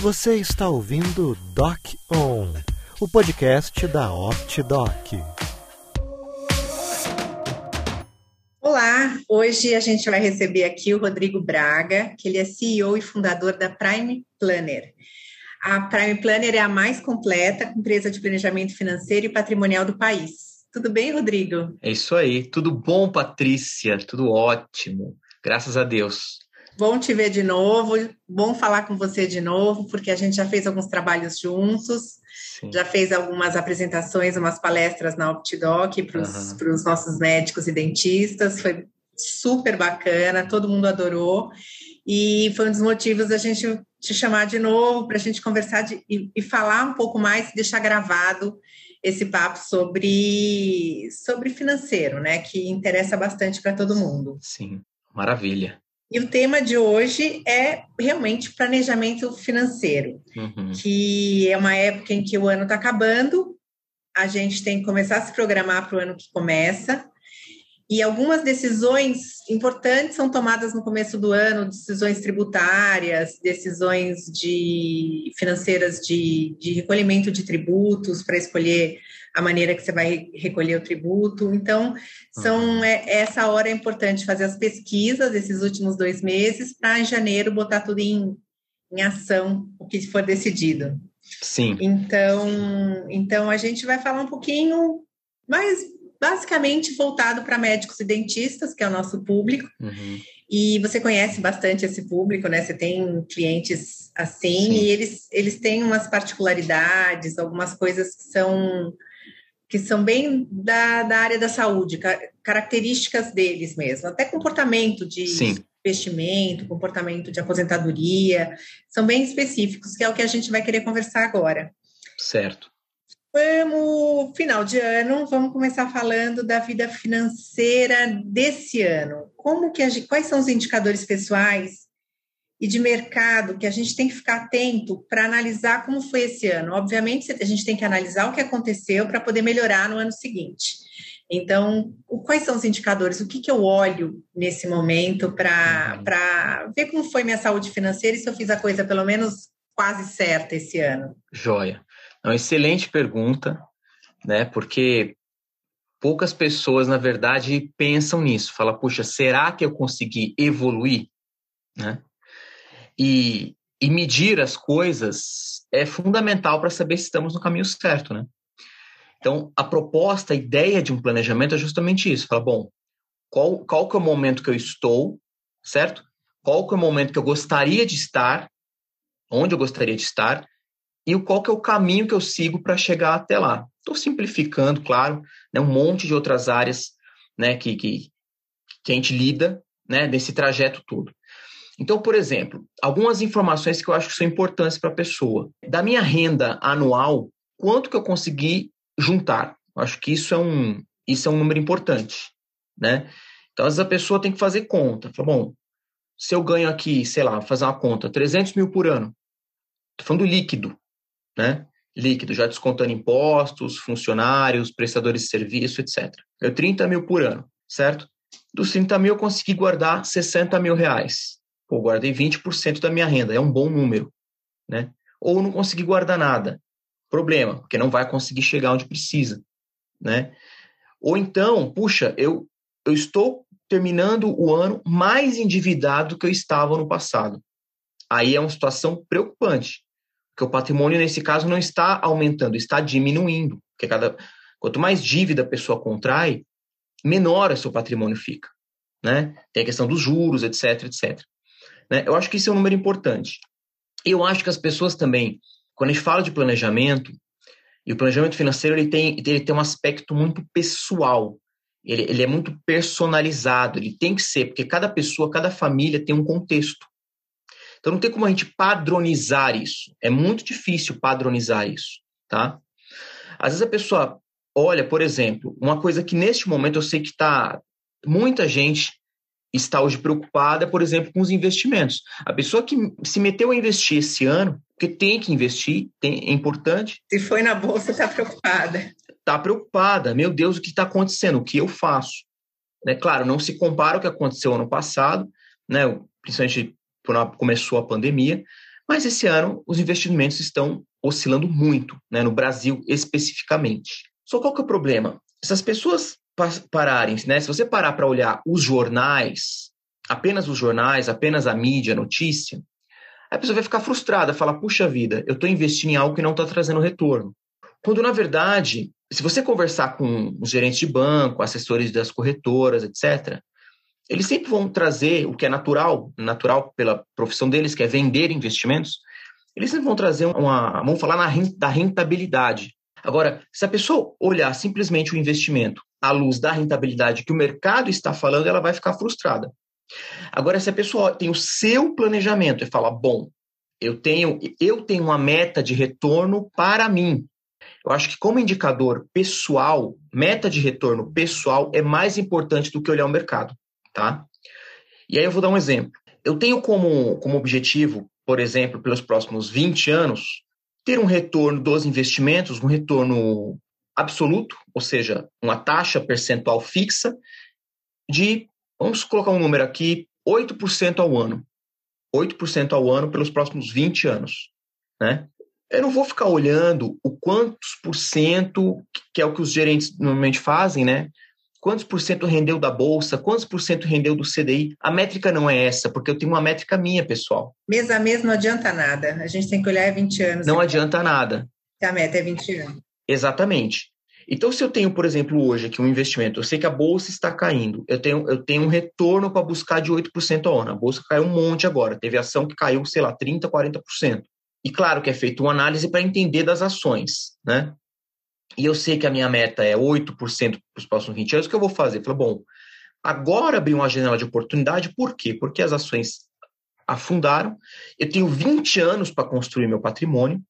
Você está ouvindo Doc On, o podcast da OptDoc. Olá, hoje a gente vai receber aqui o Rodrigo Braga, que ele é CEO e fundador da Prime Planner. A Prime Planner é a mais completa empresa de planejamento financeiro e patrimonial do país. Tudo bem, Rodrigo? É isso aí. Tudo bom, Patrícia? Tudo ótimo. Graças a Deus. Bom te ver de novo, bom falar com você de novo, porque a gente já fez alguns trabalhos juntos, Sim. já fez algumas apresentações, umas palestras na OptiDoc para os uhum. nossos médicos e dentistas, foi super bacana, todo mundo adorou, e foi um dos motivos da gente te chamar de novo, para a gente conversar de, e, e falar um pouco mais, deixar gravado esse papo sobre, sobre financeiro, né, que interessa bastante para todo mundo. Sim, maravilha. E o tema de hoje é realmente planejamento financeiro, uhum. que é uma época em que o ano está acabando, a gente tem que começar a se programar para o ano que começa, e algumas decisões importantes são tomadas no começo do ano, decisões tributárias, decisões de financeiras de, de recolhimento de tributos para escolher a maneira que você vai recolher o tributo. Então, são uhum. é, essa hora é importante fazer as pesquisas esses últimos dois meses para em janeiro botar tudo em, em ação o que for decidido. Sim. Então, então a gente vai falar um pouquinho mais basicamente voltado para médicos e dentistas, que é o nosso público. Uhum. E você conhece bastante esse público, né? Você tem clientes assim, Sim. e eles, eles têm umas particularidades, algumas coisas que são que são bem da, da área da saúde, características deles mesmo, até comportamento de Sim. investimento, comportamento de aposentadoria, são bem específicos, que é o que a gente vai querer conversar agora. Certo. Vamos, final de ano, vamos começar falando da vida financeira desse ano. Como que a gente, quais são os indicadores pessoais e de mercado que a gente tem que ficar atento para analisar como foi esse ano? Obviamente, a gente tem que analisar o que aconteceu para poder melhorar no ano seguinte. Então, quais são os indicadores? O que, que eu olho nesse momento para uhum. ver como foi minha saúde financeira e se eu fiz a coisa pelo menos quase certa esse ano? Joia. É uma excelente pergunta, né? Porque poucas pessoas, na verdade, pensam nisso. Fala, puxa, será que eu consegui evoluir? Né? E, e medir as coisas é fundamental para saber se estamos no caminho certo, né? Então, a proposta, a ideia de um planejamento é justamente isso. Fala, bom, qual, qual que é o momento que eu estou, certo? Qual que é o momento que eu gostaria de estar, onde eu gostaria de estar, e qual que é o caminho que eu sigo para chegar até lá. Estou simplificando, claro, né, um monte de outras áreas né, que, que, que a gente lida né, desse trajeto todo. Então, por exemplo, algumas informações que eu acho que são importantes para a pessoa. Da minha renda anual, quanto que eu consegui juntar? Eu acho que isso é um, isso é um número importante, né? Então, às vezes a pessoa tem que fazer conta. Fala, bom, se eu ganho aqui, sei lá, fazer uma conta, 300 mil por ano, estou falando líquido, né? Líquido, já descontando impostos, funcionários, prestadores de serviço, etc. Eu 30 mil por ano, certo? Dos 30 mil eu consegui guardar 60 mil reais. Pô, guardei 20% da minha renda, é um bom número, né? Ou não consegui guardar nada. Problema, porque não vai conseguir chegar onde precisa, né? Ou então, puxa, eu, eu estou terminando o ano mais endividado do que eu estava no passado. Aí é uma situação preocupante, porque o patrimônio, nesse caso, não está aumentando, está diminuindo. Porque cada, quanto mais dívida a pessoa contrai, menor o seu patrimônio fica. Né? Tem a questão dos juros, etc, etc. Né? Eu acho que isso é um número importante. Eu acho que as pessoas também, quando a gente fala de planejamento, e o planejamento financeiro ele tem, ele tem um aspecto muito pessoal, ele, ele é muito personalizado, ele tem que ser, porque cada pessoa, cada família tem um contexto. Então não tem como a gente padronizar isso. É muito difícil padronizar isso, tá? Às vezes a pessoa olha, por exemplo, uma coisa que neste momento eu sei que está muita gente está hoje preocupada, por exemplo, com os investimentos. A pessoa que se meteu a investir esse ano, porque tem que investir, tem, é importante. Se foi na bolsa, está preocupada. Está preocupada. Meu Deus, o que está acontecendo? O que eu faço? Né? Claro, não se compara o que aconteceu ano passado, né? principalmente quando começou a pandemia, Mas esse ano os investimentos estão oscilando muito, né, no Brasil especificamente. Só qual que é o problema? Se as pessoas pararem, né, se você parar para olhar os jornais, apenas os jornais, apenas a mídia, a notícia, a pessoa vai ficar frustrada, falar, puxa vida, eu estou investindo em algo que não está trazendo retorno. Quando, na verdade, se você conversar com os gerentes de banco, assessores das corretoras, etc., eles sempre vão trazer o que é natural, natural pela profissão deles, que é vender investimentos, eles sempre vão trazer uma. vão falar na, da rentabilidade. Agora, se a pessoa olhar simplesmente o investimento à luz da rentabilidade que o mercado está falando, ela vai ficar frustrada. Agora, se a pessoa tem o seu planejamento e fala, bom, eu tenho, eu tenho uma meta de retorno para mim. Eu acho que como indicador pessoal, meta de retorno pessoal é mais importante do que olhar o mercado, tá? E aí eu vou dar um exemplo. Eu tenho como, como objetivo, por exemplo, pelos próximos 20 anos, ter um retorno dos investimentos, um retorno absoluto, ou seja, uma taxa percentual fixa de Vamos colocar um número aqui, 8% ao ano. 8% ao ano pelos próximos 20 anos. Né? Eu não vou ficar olhando o quantos por cento, que é o que os gerentes normalmente fazem, né? Quantos por cento rendeu da bolsa, quantos por cento rendeu do CDI. A métrica não é essa, porque eu tenho uma métrica minha, pessoal. Mês a mês não adianta nada. A gente tem que olhar 20 anos. Não então. adianta nada. A meta é 20 anos. Exatamente. Então, se eu tenho, por exemplo, hoje aqui um investimento, eu sei que a bolsa está caindo, eu tenho, eu tenho um retorno para buscar de 8% ao ano. A bolsa caiu um monte agora, teve ação que caiu, sei lá, 30%, 40%. E claro que é feita uma análise para entender das ações, né? E eu sei que a minha meta é 8% para os próximos 20 anos, o que eu vou fazer? Falei, bom, agora abri uma janela de oportunidade, por quê? Porque as ações afundaram, eu tenho 20 anos para construir meu patrimônio,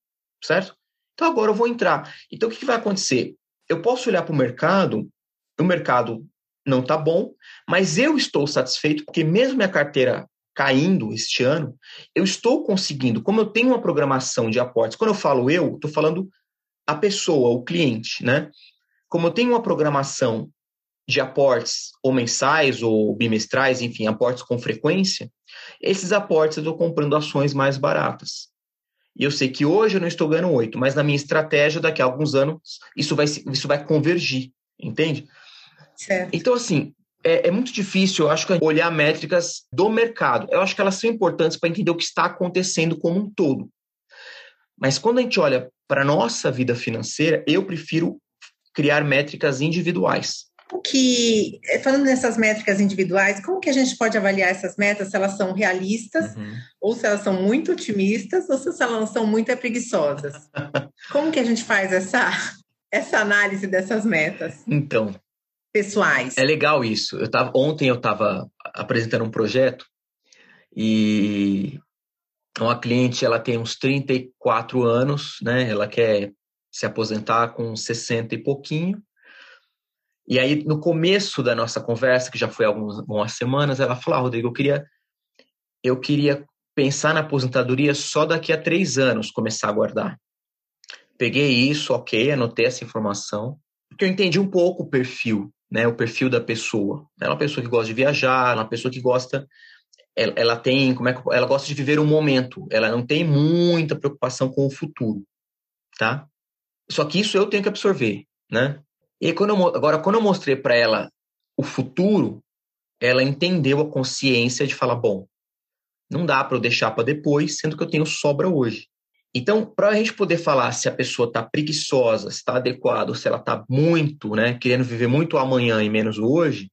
certo? Então agora eu vou entrar. Então o que, que vai acontecer? eu posso olhar para o mercado, o mercado não está bom, mas eu estou satisfeito porque mesmo minha carteira caindo este ano, eu estou conseguindo, como eu tenho uma programação de aportes, quando eu falo eu, estou falando a pessoa, o cliente, né? Como eu tenho uma programação de aportes ou mensais ou bimestrais, enfim, aportes com frequência, esses aportes eu estou comprando ações mais baratas. E eu sei que hoje eu não estou ganhando 8, mas na minha estratégia, daqui a alguns anos, isso vai, isso vai convergir, entende? Certo. Então, assim, é, é, muito difícil, eu acho, olhar métricas do mercado. Eu acho que elas são importantes para entender o que está acontecendo como um todo. Mas quando a gente olha para a nossa vida financeira, eu prefiro criar métricas individuais que, eh, falando nessas métricas individuais, como que a gente pode avaliar essas metas, se elas são realistas, uhum. ou se elas são muito otimistas, ou se elas são muito preguiçosas? como que a gente faz essa, essa análise dessas metas? Então. Pessoais. É legal isso. Eu tava, ontem eu estava apresentando um projeto e uma cliente, ela tem uns 34 anos, né? Ela quer se aposentar com 60 e pouquinho. E aí, no começo da nossa conversa, que já foi algumas semanas, ela falou: ah, Rodrigo, eu queria, eu queria pensar na aposentadoria só daqui a três anos, começar a guardar. Peguei isso, ok, anotei essa informação, porque eu entendi um pouco o perfil, né, o perfil da pessoa. Ela é uma pessoa que gosta de viajar, ela é uma pessoa que gosta, ela, ela tem, como é que, ela gosta de viver o um momento, ela não tem muita preocupação com o futuro, tá? Só que isso eu tenho que absorver, né? E quando eu, agora, quando eu mostrei para ela o futuro, ela entendeu a consciência de falar: bom, não dá para eu deixar para depois, sendo que eu tenho sobra hoje. Então, para a gente poder falar se a pessoa está preguiçosa, se está adequada, ou se ela está muito, né, querendo viver muito amanhã e menos hoje,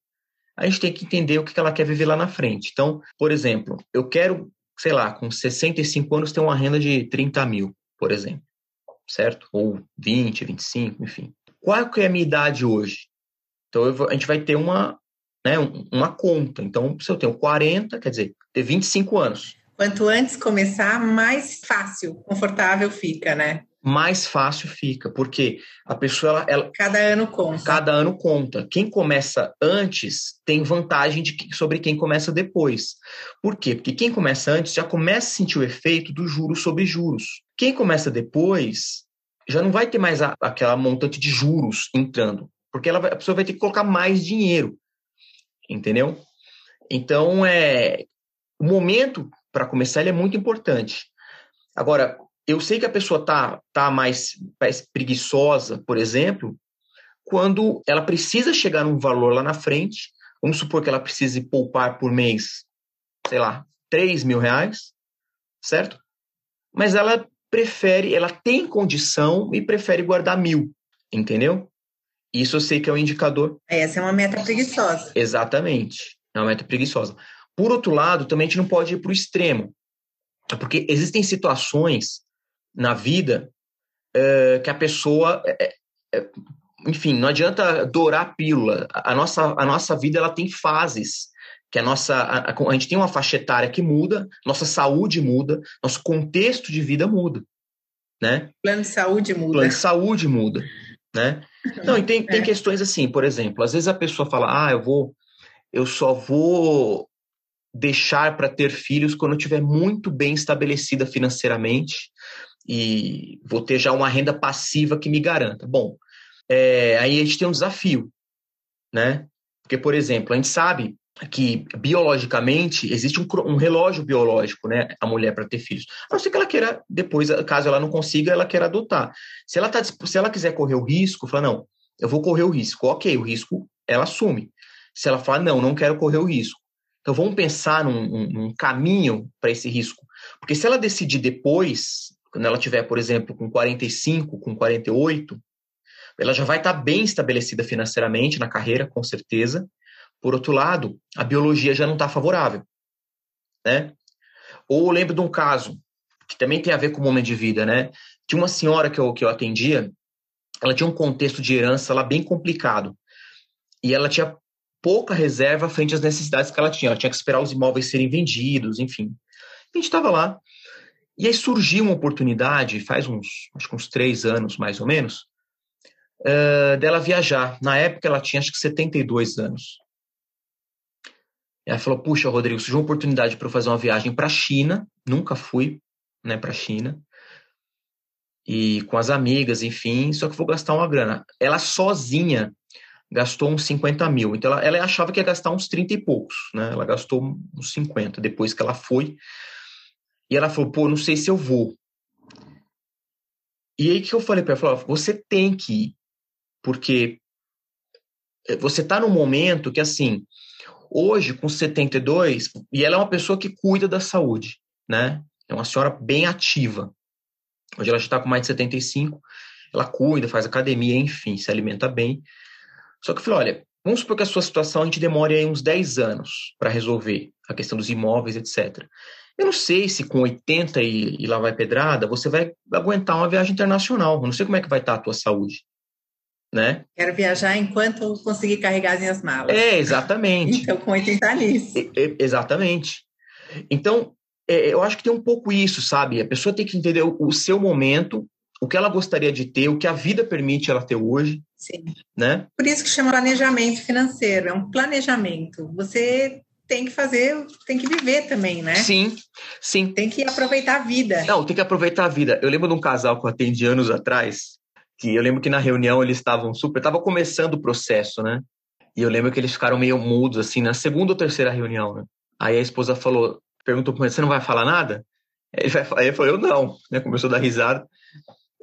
a gente tem que entender o que ela quer viver lá na frente. Então, por exemplo, eu quero, sei lá, com 65 anos ter uma renda de 30 mil, por exemplo, certo? Ou 20, 25, enfim. Qual que é a minha idade hoje? Então, eu, a gente vai ter uma, né, uma conta. Então, se eu tenho 40, quer dizer, ter 25 anos. Quanto antes começar, mais fácil, confortável fica, né? Mais fácil fica, porque a pessoa, ela, ela, Cada ano conta. Cada ano conta. Quem começa antes tem vantagem de, sobre quem começa depois. Por quê? Porque quem começa antes já começa a sentir o efeito do juros sobre juros. Quem começa depois já não vai ter mais a, aquela montante de juros entrando, porque ela vai, a pessoa vai ter que colocar mais dinheiro, entendeu? Então, é, o momento para começar ele é muito importante. Agora, eu sei que a pessoa tá, tá mais, mais preguiçosa, por exemplo, quando ela precisa chegar num valor lá na frente, vamos supor que ela precise poupar por mês, sei lá, 3 mil reais, certo? Mas ela prefere, ela tem condição e prefere guardar mil, entendeu? Isso eu sei que é um indicador. Essa é uma meta preguiçosa. Exatamente, é uma meta preguiçosa. Por outro lado, também a gente não pode ir para o extremo, porque existem situações na vida é, que a pessoa, é, é, enfim, não adianta dourar a pílula. A nossa, a nossa vida ela tem fases que a nossa a, a, gente tem uma faixa etária que muda, nossa saúde muda, nosso contexto de vida muda, né? Plano de saúde muda. Plano de saúde muda, né? Não, e tem, tem é. questões assim, por exemplo, às vezes a pessoa fala, ah, eu vou, eu só vou deixar para ter filhos quando eu estiver muito bem estabelecida financeiramente e vou ter já uma renda passiva que me garanta. Bom, é, aí a gente tem um desafio, né? Porque, por exemplo, a gente sabe que biologicamente existe um, um relógio biológico, né? A mulher para ter filhos. A não ser que ela queira, depois, caso ela não consiga, ela queira adotar. Se ela, tá, se ela quiser correr o risco, fala, não, eu vou correr o risco. Ok, o risco ela assume. Se ela falar, não, não quero correr o risco. Então vamos pensar num, num, num caminho para esse risco. Porque se ela decidir depois, quando ela tiver, por exemplo, com 45, com 48, ela já vai estar tá bem estabelecida financeiramente na carreira, com certeza. Por outro lado, a biologia já não está favorável, né? Ou eu lembro de um caso que também tem a ver com o momento de vida, né? Tinha uma senhora que eu, que eu atendia, ela tinha um contexto de herança lá bem complicado. E ela tinha pouca reserva frente às necessidades que ela tinha. Ela tinha que esperar os imóveis serem vendidos, enfim. A gente estava lá. E aí surgiu uma oportunidade, faz uns, acho que uns três anos mais ou menos, uh, dela viajar. Na época ela tinha acho que 72 anos. Ela falou: Puxa, Rodrigo, surgiu uma oportunidade para eu fazer uma viagem para a China. Nunca fui né, para a China. E com as amigas, enfim, só que vou gastar uma grana. Ela sozinha gastou uns 50 mil. Então ela, ela achava que ia gastar uns 30 e poucos, né? Ela gastou uns 50 depois que ela foi. E ela falou: pô, não sei se eu vou. E aí que eu falei para ela: falou, você tem que ir, porque você está num momento que, assim, hoje, com 72, e ela é uma pessoa que cuida da saúde, né? É uma senhora bem ativa. Hoje ela já está com mais de 75, ela cuida, faz academia, enfim, se alimenta bem. Só que eu falei, olha, vamos supor que a sua situação a gente demore aí uns 10 anos para resolver a questão dos imóveis, etc. Eu não sei se com 80 e, e lá vai pedrada, você vai aguentar uma viagem internacional. Eu não sei como é que vai estar a tua saúde. Né? Quero viajar enquanto conseguir carregar as minhas malas. É, exatamente. então, com 80 nisso. É, exatamente. Então, é, eu acho que tem um pouco isso, sabe? A pessoa tem que entender o, o seu momento, o que ela gostaria de ter, o que a vida permite ela ter hoje. Sim. Né? Por isso que chama planejamento financeiro, é um planejamento. Você tem que fazer, tem que viver também, né? Sim, sim. Tem que aproveitar a vida. Não, tem que aproveitar a vida. Eu lembro de um casal que eu atendi anos atrás, que eu lembro que na reunião eles estavam super, estava começando o processo, né? E eu lembro que eles ficaram meio mudos, assim, na segunda ou terceira reunião, né? Aí a esposa falou, perguntou para ele, você não vai falar nada? Aí ele falou, eu não, né? Começou a dar risada.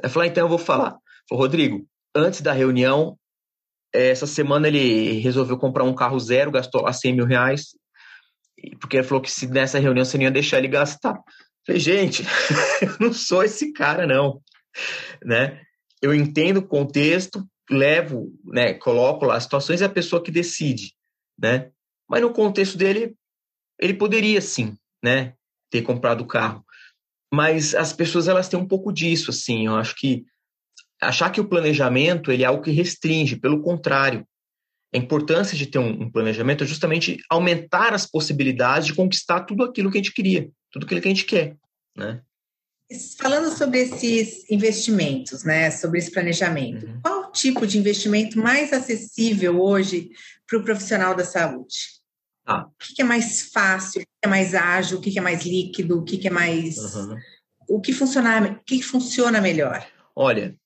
Aí falou, ah, então eu vou falar. Falou, Rodrigo, antes da reunião, essa semana ele resolveu comprar um carro zero, gastou lá 100 mil reais, porque ele falou que se nessa reunião você não ia deixar ele gastar. falei, gente, eu não sou esse cara, não. Né? Eu entendo o contexto, levo, né, coloco lá as situações e é a pessoa que decide, né? Mas no contexto dele, ele poderia sim, né, ter comprado o carro. Mas as pessoas elas têm um pouco disso, assim. Eu acho que achar que o planejamento ele é algo que restringe, pelo contrário. A importância de ter um, um planejamento é justamente aumentar as possibilidades de conquistar tudo aquilo que a gente queria, tudo aquilo que a gente quer, né? Falando sobre esses investimentos, né, sobre esse planejamento, uhum. qual tipo de investimento mais acessível hoje para o profissional da saúde? Ah. O que é mais fácil, o que é mais ágil, o que é mais líquido, o que é mais. Uhum. O que, funciona, o que funciona melhor? Olha,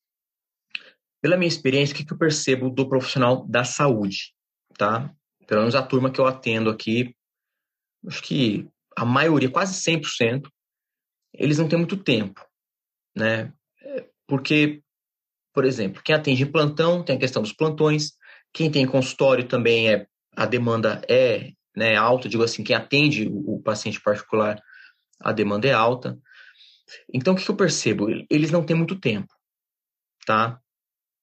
pela minha experiência, o que eu percebo do profissional da saúde, tá? Pelo menos a turma que eu atendo aqui, acho que a maioria, quase 100%, eles não têm muito tempo, né? Porque, por exemplo, quem atende plantão tem a questão dos plantões, quem tem consultório também é a demanda é né, alta, digo assim, quem atende o, paciente particular, a demanda é alta. Então, o que eu percebo? Eles não têm muito tempo, tá?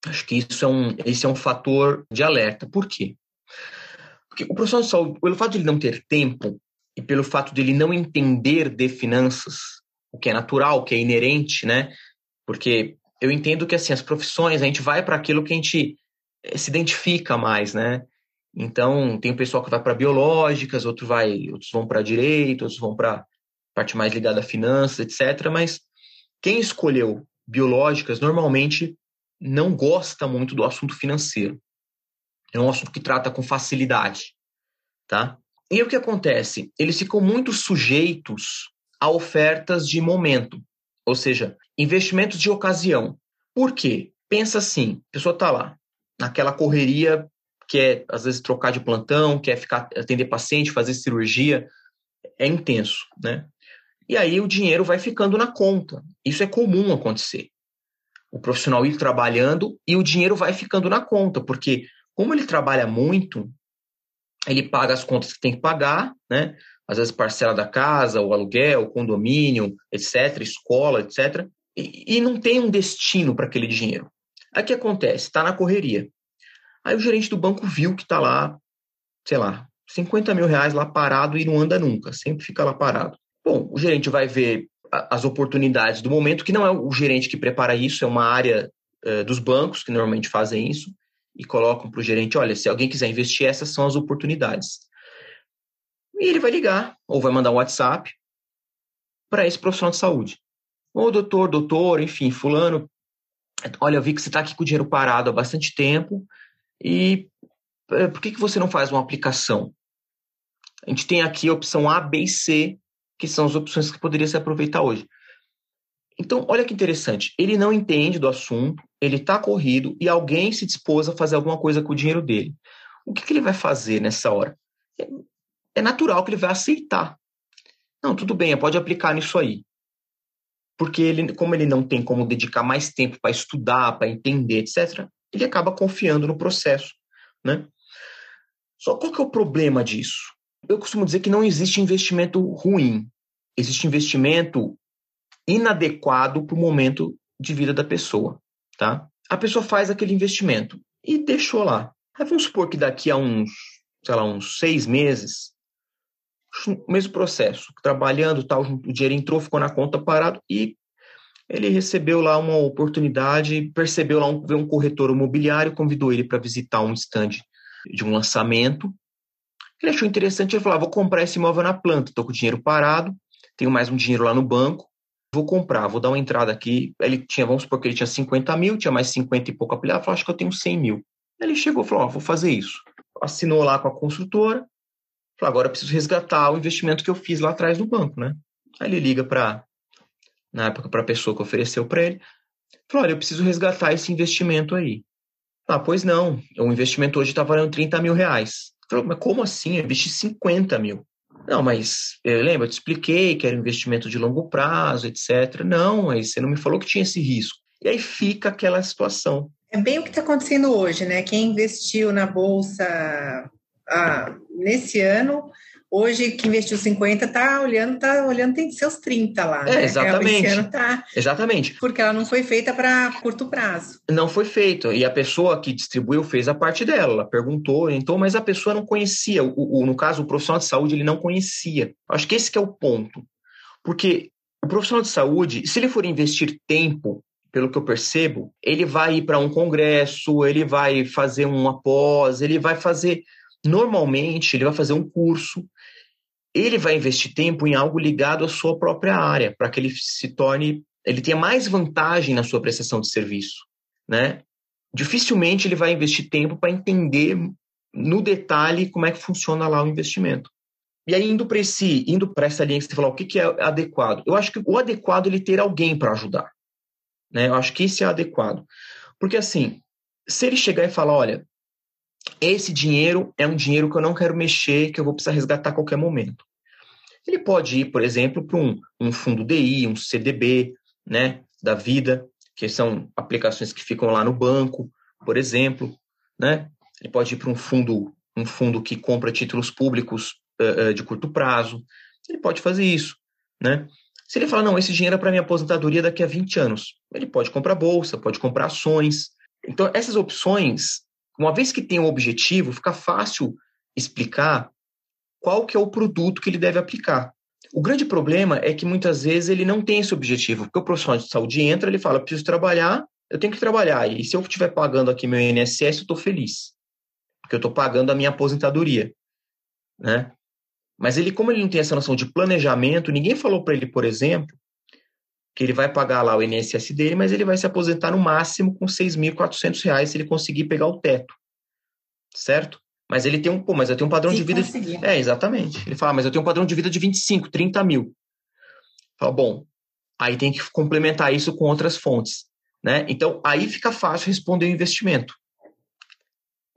Acho que isso é um, esse é um fator de alerta. Por quê? Porque o profissional de saúde, pelo fato de ele não ter tempo e pelo fato de ele não entender de finanças, o que é natural, o que é inerente, né? Porque eu entendo que assim as profissões a gente vai para aquilo que a gente eh, se identifica mais, né? Então tem o pessoal que vai para biológicas, outro vai, outros vão para direito, outros vão para parte mais ligada a finanças, etc. Mas quem escolheu biológicas normalmente não gosta muito do assunto financeiro. É um assunto que trata com facilidade, tá? E o que acontece? Eles ficam muito sujeitos a ofertas de momento, ou seja, investimentos de ocasião. Por quê? Pensa assim, a pessoa está lá, naquela correria, quer às vezes trocar de plantão, quer ficar atender paciente, fazer cirurgia, é intenso, né? E aí o dinheiro vai ficando na conta. Isso é comum acontecer o profissional ir trabalhando e o dinheiro vai ficando na conta, porque como ele trabalha muito, ele paga as contas que tem que pagar, né? Às vezes parcela da casa, o aluguel, o condomínio, etc., escola, etc., e, e não tem um destino para aquele dinheiro. Aí o que acontece? Está na correria. Aí o gerente do banco viu que está lá, sei lá, 50 mil reais lá parado e não anda nunca, sempre fica lá parado. Bom, o gerente vai ver as oportunidades do momento, que não é o gerente que prepara isso, é uma área uh, dos bancos que normalmente fazem isso, e colocam para o gerente: olha, se alguém quiser investir, essas são as oportunidades. E ele vai ligar, ou vai mandar um WhatsApp para esse profissional de saúde. Ô, doutor, doutor, enfim, fulano, olha, eu vi que você está aqui com o dinheiro parado há bastante tempo, e uh, por que, que você não faz uma aplicação? A gente tem aqui a opção A, B e C que são as opções que poderia se aproveitar hoje. Então, olha que interessante. Ele não entende do assunto, ele está corrido e alguém se dispôs a fazer alguma coisa com o dinheiro dele. O que, que ele vai fazer nessa hora? É, natural que ele vai aceitar. Não, tudo bem, pode aplicar nisso aí. Porque ele, como ele não tem como dedicar mais tempo para estudar, para entender, etc., ele acaba confiando no processo, né? Só qual que é o problema disso? Eu costumo dizer que não existe investimento ruim existe investimento inadequado para o momento de vida da pessoa, tá? A pessoa faz aquele investimento e deixou lá. Aí vamos supor que daqui a uns, sei lá, uns seis meses, mesmo processo, trabalhando, tal, o dinheiro entrou, ficou na conta parado e ele recebeu lá uma oportunidade, percebeu lá um, um corretor imobiliário, convidou ele para visitar um stand de um lançamento. Ele achou interessante, ele falou: ah, vou comprar esse imóvel na planta, estou com o dinheiro parado, tenho mais um dinheiro lá no banco, vou comprar, vou dar uma entrada aqui. Ele tinha, vamos supor que ele tinha 50 mil, tinha mais 50 e pouco aplicado, falou, acho que eu tenho 100 mil. Ele chegou e falou, ó, vou fazer isso. Assinou lá com a construtora, agora preciso resgatar o investimento que eu fiz lá atrás no banco, né? Aí ele liga para, na época, para a pessoa que ofereceu para ele, falou, olha, eu preciso resgatar esse investimento aí. Ah, pois não, o investimento hoje está valendo 30 mil reais. Falou, mas como assim? Eu investi 50 mil. Não, mas eu eh, lembro, eu te expliquei que era um investimento de longo prazo, etc. Não, aí você não me falou que tinha esse risco. E aí fica aquela situação. É bem o que está acontecendo hoje, né? Quem investiu na bolsa ah, nesse ano Hoje, que investiu 50 tá olhando, tá olhando, tem seus 30 lá. É, né? exatamente. Esse ano tá. Exatamente. Porque ela não foi feita para curto prazo. Não foi feito. E a pessoa que distribuiu fez a parte dela. Ela perguntou, então, mas a pessoa não conhecia. O, o, no caso, o profissional de saúde, ele não conhecia. Acho que esse que é o ponto. Porque o profissional de saúde, se ele for investir tempo pelo que eu percebo, ele vai ir para um congresso, ele vai fazer uma pós, ele vai fazer. Normalmente, ele vai fazer um curso, ele vai investir tempo em algo ligado à sua própria área, para que ele se torne, ele tenha mais vantagem na sua prestação de serviço, né? Dificilmente ele vai investir tempo para entender no detalhe como é que funciona lá o investimento. E aí indo para esse, indo para essa linha que você falou, o que, que é adequado? Eu acho que o adequado é ele ter alguém para ajudar, né? Eu acho que isso é adequado, porque assim, se ele chegar e falar, olha, esse dinheiro é um dinheiro que eu não quero mexer, que eu vou precisar resgatar a qualquer momento. Ele pode ir, por exemplo, para um, um fundo DI, um CDB, né, da vida, que são aplicações que ficam lá no banco, por exemplo, né? Ele pode ir para um fundo, um fundo que compra títulos públicos uh, de curto prazo. Ele pode fazer isso, né? Se ele falar, não, esse dinheiro é para minha aposentadoria daqui a 20 anos, ele pode comprar bolsa, pode comprar ações. Então, essas opções, uma vez que tem um objetivo, fica fácil explicar qual que é o produto que ele deve aplicar. O grande problema é que muitas vezes ele não tem esse objetivo, porque o profissional de saúde entra, ele fala, preciso trabalhar, eu tenho que trabalhar, e se eu estiver pagando aqui meu INSS, eu estou feliz, porque eu estou pagando a minha aposentadoria, né? Mas ele, como ele não tem essa noção de planejamento, ninguém falou para ele, por exemplo, que ele vai pagar lá o INSS dele, mas ele vai se aposentar no máximo com R$ 6.400 se ele conseguir pegar o teto, certo? Mas ele tem um, pô, mas eu tenho um padrão Se de vida. conseguir. De, é, exatamente. Ele fala, mas eu tenho um padrão de vida de 25, 30 mil. Fala, bom, aí tem que complementar isso com outras fontes. Né? Então, aí fica fácil responder o investimento.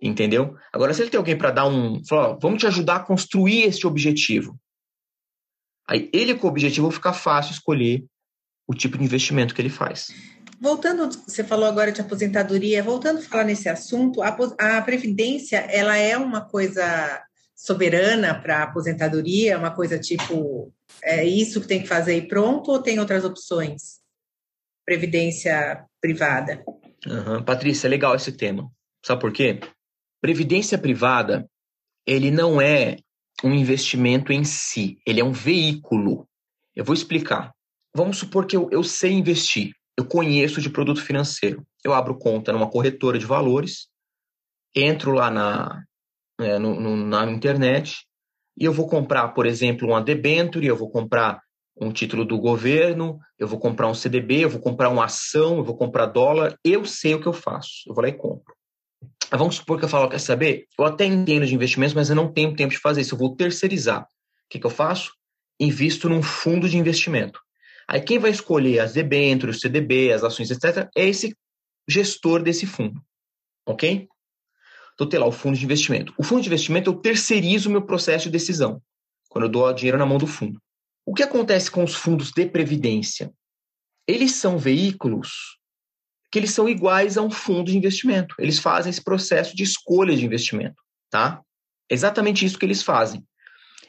Entendeu? Agora, se ele tem alguém para dar um. Falar, vamos te ajudar a construir esse objetivo. Aí, ele com o objetivo fica fácil escolher o tipo de investimento que ele faz. Voltando, você falou agora de aposentadoria, voltando a falar nesse assunto, a, a previdência, ela é uma coisa soberana para a aposentadoria, uma coisa tipo, é isso que tem que fazer e pronto, ou tem outras opções? Previdência privada. Uhum. Patrícia, é legal esse tema. Sabe por quê? Previdência privada, ele não é um investimento em si, ele é um veículo. Eu vou explicar. Vamos supor que eu, eu sei investir eu conheço de produto financeiro. Eu abro conta numa corretora de valores, entro lá na, é, no, no, na internet e eu vou comprar, por exemplo, uma debenture, eu vou comprar um título do governo, eu vou comprar um CDB, eu vou comprar uma ação, eu vou comprar dólar, eu sei o que eu faço, eu vou lá e compro. Vamos supor que eu falo, quer saber? Eu até entendo de investimentos, mas eu não tenho tempo de fazer isso, eu vou terceirizar. O que, que eu faço? Invisto num fundo de investimento. Aí quem vai escolher as debêntures, o CDB, as ações, etc., é esse gestor desse fundo. Ok? Então tem lá o fundo de investimento. O fundo de investimento eu terceirizo o meu processo de decisão, quando eu dou dinheiro na mão do fundo. O que acontece com os fundos de previdência? Eles são veículos que eles são iguais a um fundo de investimento. Eles fazem esse processo de escolha de investimento, tá? Exatamente isso que eles fazem.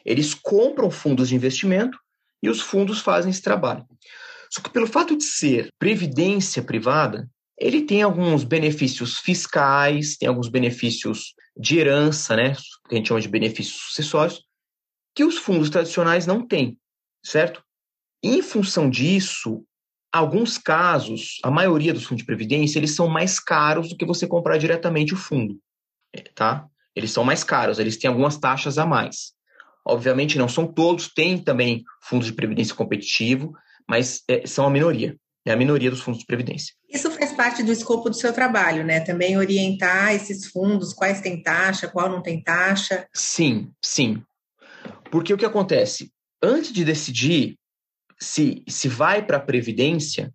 Eles compram fundos de investimento e os fundos fazem esse trabalho. Só que pelo fato de ser previdência privada, ele tem alguns benefícios fiscais, tem alguns benefícios de herança, né, que a gente chama de benefícios sucessórios, que os fundos tradicionais não têm, certo? Em função disso, alguns casos, a maioria dos fundos de previdência, eles são mais caros do que você comprar diretamente o fundo, tá? Eles são mais caros, eles têm algumas taxas a mais. Obviamente não são todos, tem também fundos de previdência competitivo, mas é, são a minoria. É a minoria dos fundos de previdência. Isso faz parte do escopo do seu trabalho, né? Também orientar esses fundos, quais tem taxa, qual não tem taxa. Sim, sim. Porque o que acontece? Antes de decidir se, se vai para a previdência,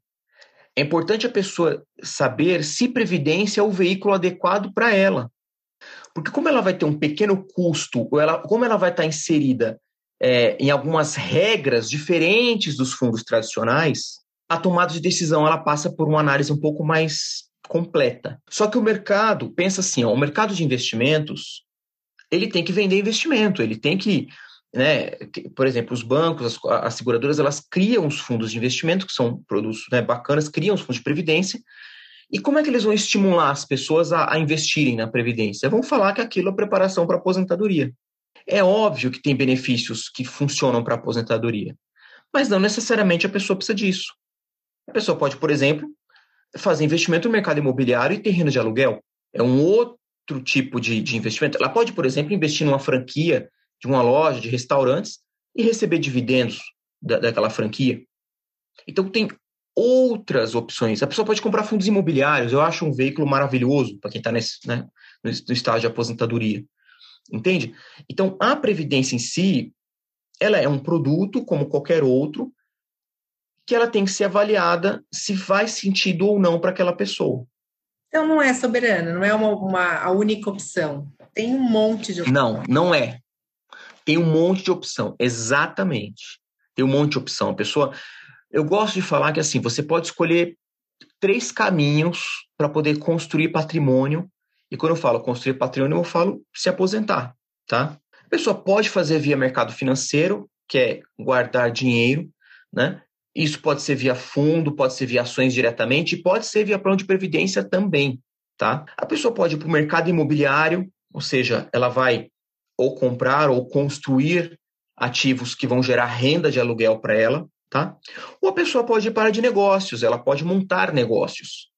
é importante a pessoa saber se previdência é o veículo adequado para ela. Porque como ela vai ter um pequeno custo, ou ela, como ela vai estar inserida é, em algumas regras diferentes dos fundos tradicionais, a tomada de decisão ela passa por uma análise um pouco mais completa. Só que o mercado, pensa assim, ó, o mercado de investimentos, ele tem que vender investimento, ele tem que, né, por exemplo, os bancos, as, as seguradoras, elas criam os fundos de investimento, que são produtos né, bacanas, criam os fundos de previdência, e como é que eles vão estimular as pessoas a, a investirem na Previdência? Vão falar que aquilo é preparação para aposentadoria. É óbvio que tem benefícios que funcionam para aposentadoria, mas não necessariamente a pessoa precisa disso. A pessoa pode, por exemplo, fazer investimento no mercado imobiliário e terreno de aluguel. É um outro tipo de, de investimento. Ela pode, por exemplo, investir numa franquia de uma loja de restaurantes e receber dividendos da, daquela franquia. Então, tem outras opções. A pessoa pode comprar fundos imobiliários. Eu acho um veículo maravilhoso para quem está né, no estágio de aposentadoria. Entende? Então, a previdência em si, ela é um produto como qualquer outro que ela tem que ser avaliada se faz sentido ou não para aquela pessoa. Então não é soberana, não é uma, uma, a única opção. Tem um monte de opções. Não, não é. Tem um monte de opção, exatamente. Tem um monte de opção. A pessoa, eu gosto de falar que assim, você pode escolher três caminhos para poder construir patrimônio. E quando eu falo construir patrimônio, eu falo se aposentar, tá? A pessoa pode fazer via mercado financeiro, que é guardar dinheiro, né? Isso pode ser via fundo, pode ser via ações diretamente, pode ser via plano de previdência também, tá? A pessoa pode ir para o mercado imobiliário, ou seja, ela vai ou comprar ou construir ativos que vão gerar renda de aluguel para ela, tá? Ou a pessoa pode ir para de negócios, ela pode montar negócios.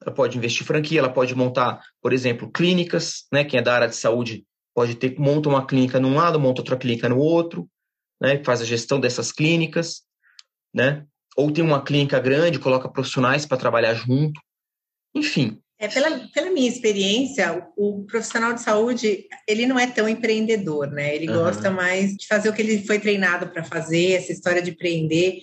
Ela pode investir franquia, ela pode montar, por exemplo, clínicas, né? Quem é da área de saúde pode ter monta uma clínica num lado, monta outra clínica no outro, né? Faz a gestão dessas clínicas, né? Ou tem uma clínica grande, coloca profissionais para trabalhar junto. Enfim, é, pela, pela minha experiência, o, o, profissional de saúde, ele não é tão empreendedor, né? Ele uhum. gosta mais de fazer o que ele foi treinado para fazer, essa história de empreender.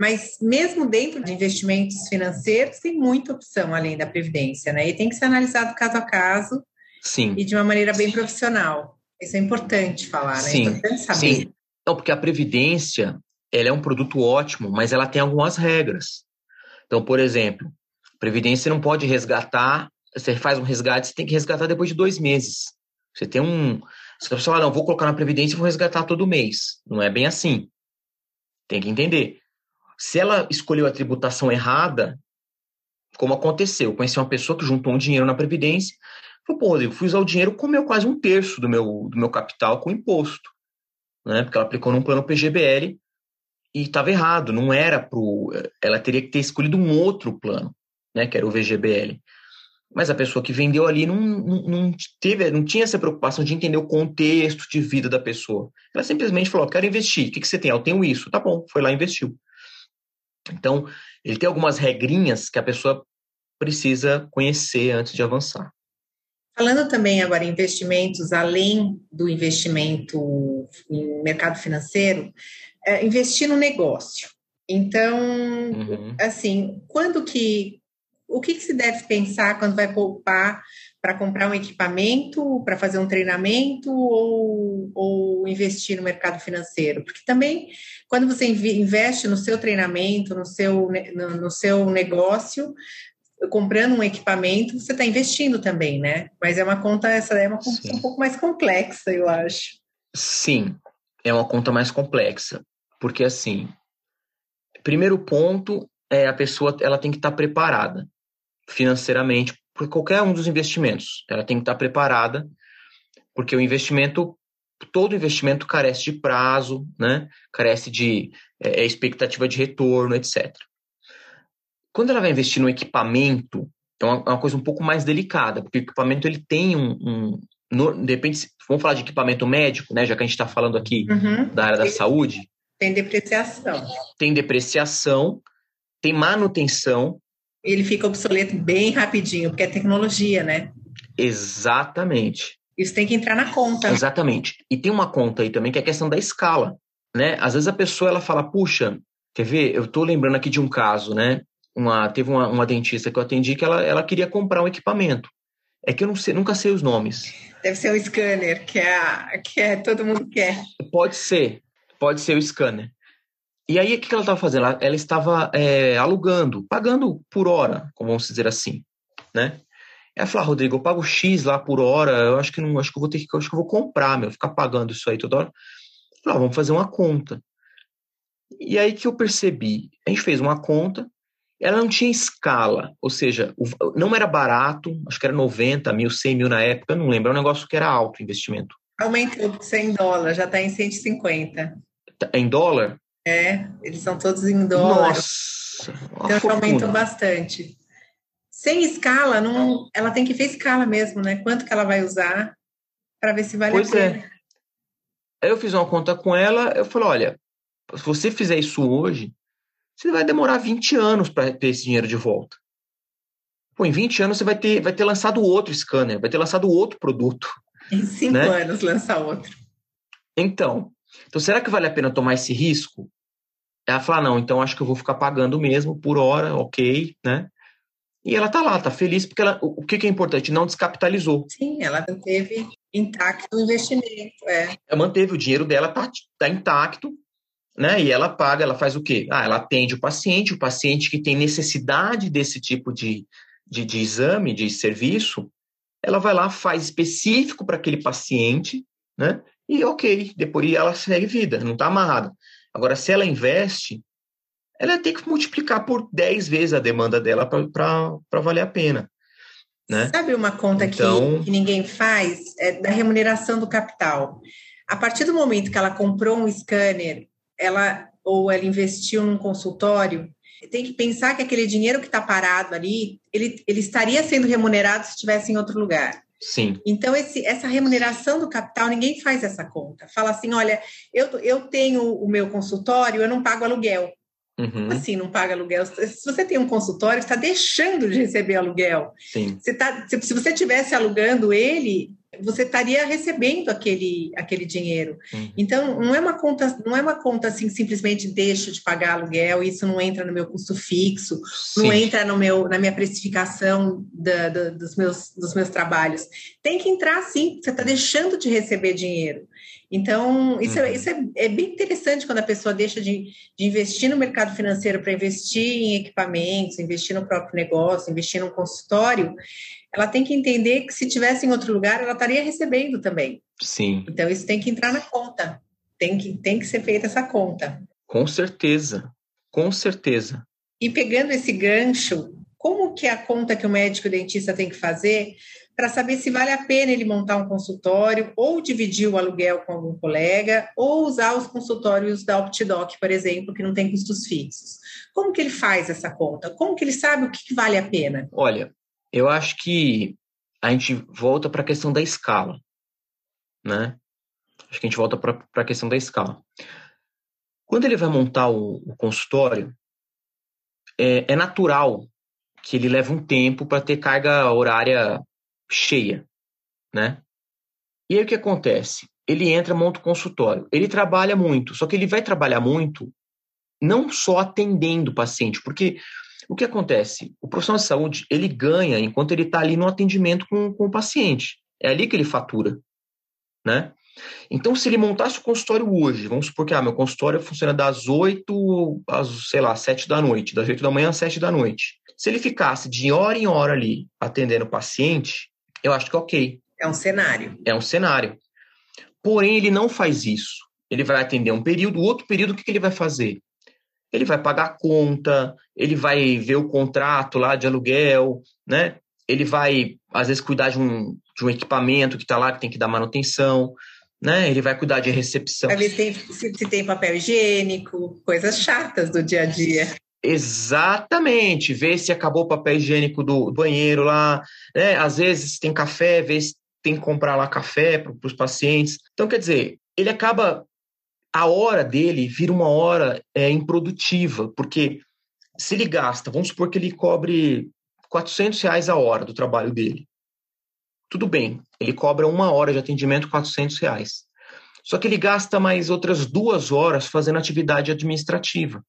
Mas mesmo dentro de investimentos financeiros, tem muita opção além da previdência, né? E tem que ser analisado caso a caso Sim. e de uma maneira bem profissional. Isso é importante falar, né? Sim. É importante saber. Sim. Não, porque a previdência, ela é um produto ótimo, mas ela tem algumas regras. Então, por exemplo, Previdência não pode resgatar, você faz um resgate, você tem que resgatar depois de dois meses. Você tem um. Se a pessoa fala, não, vou colocar na Previdência e vou resgatar todo mês. Não é bem assim. Tem que entender. Se ela escolheu a tributação errada, como aconteceu, eu conheci uma pessoa que juntou um dinheiro na Previdência, falou, pô, Rodrigo, fui usar o dinheiro, comeu quase um terço do meu, do meu capital com imposto. Né? Porque ela aplicou num plano PGBL e estava errado, não era pro. Ela teria que ter escolhido um outro plano né, que era o VGBL. Mas a pessoa que vendeu ali não, não, teve, não tinha essa preocupação de entender o contexto de vida da pessoa. Ela simplesmente falou: quero investir. O que, que você tem? Eu tenho isso. Tá bom, foi lá e investiu. Então, ele tem algumas regrinhas que a pessoa precisa conhecer antes de avançar. Falando também agora em investimentos, além do investimento em mercado financeiro, é investir no negócio. Então, uhum. assim, quando que o que, que se deve pensar quando vai poupar para comprar um equipamento, para fazer um treinamento ou, ou investir no mercado financeiro? Porque também, quando você investe no seu treinamento, no seu, no, no seu negócio, comprando um equipamento, você está investindo também, né? Mas é uma conta, essa é uma conta Sim. um pouco mais complexa, eu acho. Sim, é uma conta mais complexa, porque assim, primeiro ponto é a pessoa ela tem que estar tá preparada financeiramente por qualquer um dos investimentos. Ela tem que estar preparada, porque o investimento, todo investimento carece de prazo, né? carece de é, é, expectativa de retorno, etc. Quando ela vai investir no equipamento, é uma, é uma coisa um pouco mais delicada, porque o equipamento ele tem um, um no, de repente, vamos falar de equipamento médico, né? Já que a gente está falando aqui uhum. da área da saúde. Tem depreciação. Tem depreciação, tem manutenção, ele fica obsoleto bem rapidinho, porque é tecnologia, né? Exatamente. Isso tem que entrar na conta. Exatamente. E tem uma conta aí também que é a questão da escala, né? Às vezes a pessoa ela fala, puxa, quer ver? Eu estou lembrando aqui de um caso, né? Uma, teve uma, uma, dentista que eu atendi que ela, ela queria comprar um equipamento. É que eu não sei, nunca sei os nomes. Deve ser o scanner, que é, que é todo mundo quer. Pode ser, pode ser o scanner. E aí, o que ela estava fazendo? Ela, ela estava é, alugando, pagando por hora, como vamos dizer assim, né? Ela falou, ah, Rodrigo, eu pago X lá por hora, eu acho que não, acho que eu vou ter que, acho que eu vou comprar, meu, ficar pagando isso aí toda hora. Falei, ah, vamos fazer uma conta. E aí que eu percebi, a gente fez uma conta, ela não tinha escala, ou seja, não era barato, acho que era 90 mil, 100 mil na época, não lembro, é um negócio que era alto investimento. Aumentou para 100 dólares, já está em 150. Em dólar? É, eles são todos em dólar. Nossa! Então aumentou bastante. Sem escala, não, ela tem que ver escala mesmo, né? Quanto que ela vai usar para ver se vale pois a pena. É. Aí eu fiz uma conta com ela, eu falei, olha, se você fizer isso hoje, você vai demorar 20 anos para ter esse dinheiro de volta. Pô, em 20 anos você vai ter, vai ter lançado outro scanner, vai ter lançado outro produto. Em 5 né? anos lançar outro. Então, então, será que vale a pena tomar esse risco? Ela fala, não, então acho que eu vou ficar pagando mesmo por hora, ok, né? E ela tá lá, tá feliz, porque ela, o que, que é importante? Não descapitalizou. Sim, ela teve. Intacto o investimento, é. Ela manteve o dinheiro dela, tá, tá intacto, né? E ela paga, ela faz o quê? Ah, ela atende o paciente, o paciente que tem necessidade desse tipo de, de, de exame, de serviço, ela vai lá, faz específico para aquele paciente, né? E ok, depois ela segue vida, não está amarrada. Agora, se ela investe, ela tem que multiplicar por 10 vezes a demanda dela para valer a pena. Né? Sabe uma conta então... que, que ninguém faz? É da remuneração do capital. A partir do momento que ela comprou um scanner, ela ou ela investiu num consultório, tem que pensar que aquele dinheiro que está parado ali, ele, ele estaria sendo remunerado se estivesse em outro lugar. Sim. Então, esse, essa remuneração do capital, ninguém faz essa conta. Fala assim: olha, eu, eu tenho o meu consultório, eu não pago aluguel. Uhum. Assim, não paga aluguel. Se você tem um consultório, está deixando de receber aluguel. Sim. Você tá, se, se você estivesse alugando ele, você estaria recebendo aquele, aquele dinheiro. Uhum. Então, não é uma conta, não é uma conta assim, simplesmente deixo de pagar aluguel, isso não entra no meu custo fixo, Sim. não entra no meu, na minha precificação da, da, dos, meus, dos meus trabalhos. Tem que entrar sim, você está deixando de receber dinheiro. Então, isso, é, uhum. é, isso é, é, bem interessante quando a pessoa deixa de, de investir no mercado financeiro para investir em equipamentos, investir no próprio negócio, investir num consultório ela tem que entender que se tivesse em outro lugar, ela estaria recebendo também. Sim. Então isso tem que entrar na conta. Tem que, tem que ser feita essa conta. Com certeza. Com certeza. E pegando esse gancho, como que é a conta que o médico dentista tem que fazer para saber se vale a pena ele montar um consultório ou dividir o aluguel com algum colega ou usar os consultórios da OptiDoc, por exemplo, que não tem custos fixos. Como que ele faz essa conta? Como que ele sabe o que, que vale a pena? Olha, eu acho que a gente volta para a questão da escala, né? Acho que a gente volta para a questão da escala. Quando ele vai montar o, o consultório, é, é, natural que ele leve um tempo para ter carga horária cheia, né? E aí o que acontece? Ele entra, monta o consultório. Ele trabalha muito, só que ele vai trabalhar muito não só atendendo o paciente, porque o que acontece? O profissional de saúde, ele ganha enquanto ele está ali no atendimento com, com o paciente. É ali que ele fatura, né? Então, se ele montasse o consultório hoje, vamos supor que ah, meu consultório funciona das 8 às, sei lá, 7 da noite, das 8 da manhã às 7 da noite. Se ele ficasse de hora em hora ali atendendo o paciente, eu acho que é ok. É um cenário. É um cenário. Porém, ele não faz isso. Ele vai atender um período, outro período, o que, que ele vai fazer? Ele vai pagar a conta, ele vai ver o contrato lá de aluguel, né? Ele vai, às vezes, cuidar de um, de um equipamento que está lá, que tem que dar manutenção, né? Ele vai cuidar de recepção. Vai ver se tem, se tem papel higiênico, coisas chatas do dia a dia. Exatamente, ver se acabou o papel higiênico do banheiro lá, né? Às vezes tem café, ver se tem que comprar lá café para os pacientes. Então, quer dizer, ele acaba a hora dele vira uma hora é, improdutiva, porque se ele gasta, vamos supor que ele cobre 400 reais a hora do trabalho dele. Tudo bem, ele cobra uma hora de atendimento 400 reais. Só que ele gasta mais outras duas horas fazendo atividade administrativa.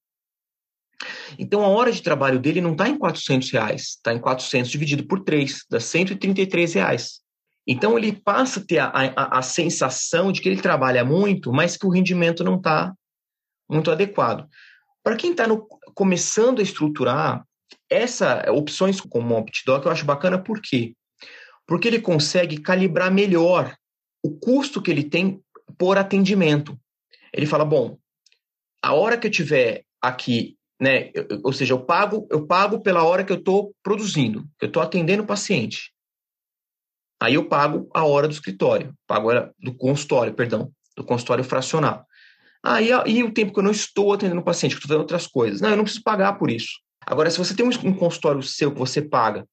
Então a hora de trabalho dele não está em 400 reais, está em 400 dividido por 3, dá 133 reais. Então ele passa a ter a, a, a sensação de que ele trabalha muito, mas que o rendimento não está muito adequado. Para quem está começando a estruturar, essa opções como o OptiDoc eu acho bacana por quê? Porque ele consegue calibrar melhor o custo que ele tem por atendimento. Ele fala, bom, a hora que eu tiver aqui, né, ou seja, eu pago, eu pago pela hora que eu estou produzindo, que eu estou atendendo o paciente. Aí eu pago a hora do escritório, pago a hora do consultório, perdão, do consultório fracional. Aí e o tempo que eu não estou atendendo o paciente, que estou fazendo outras coisas. Não, eu não preciso pagar por isso. Agora, se você tem um consultório seu que você paga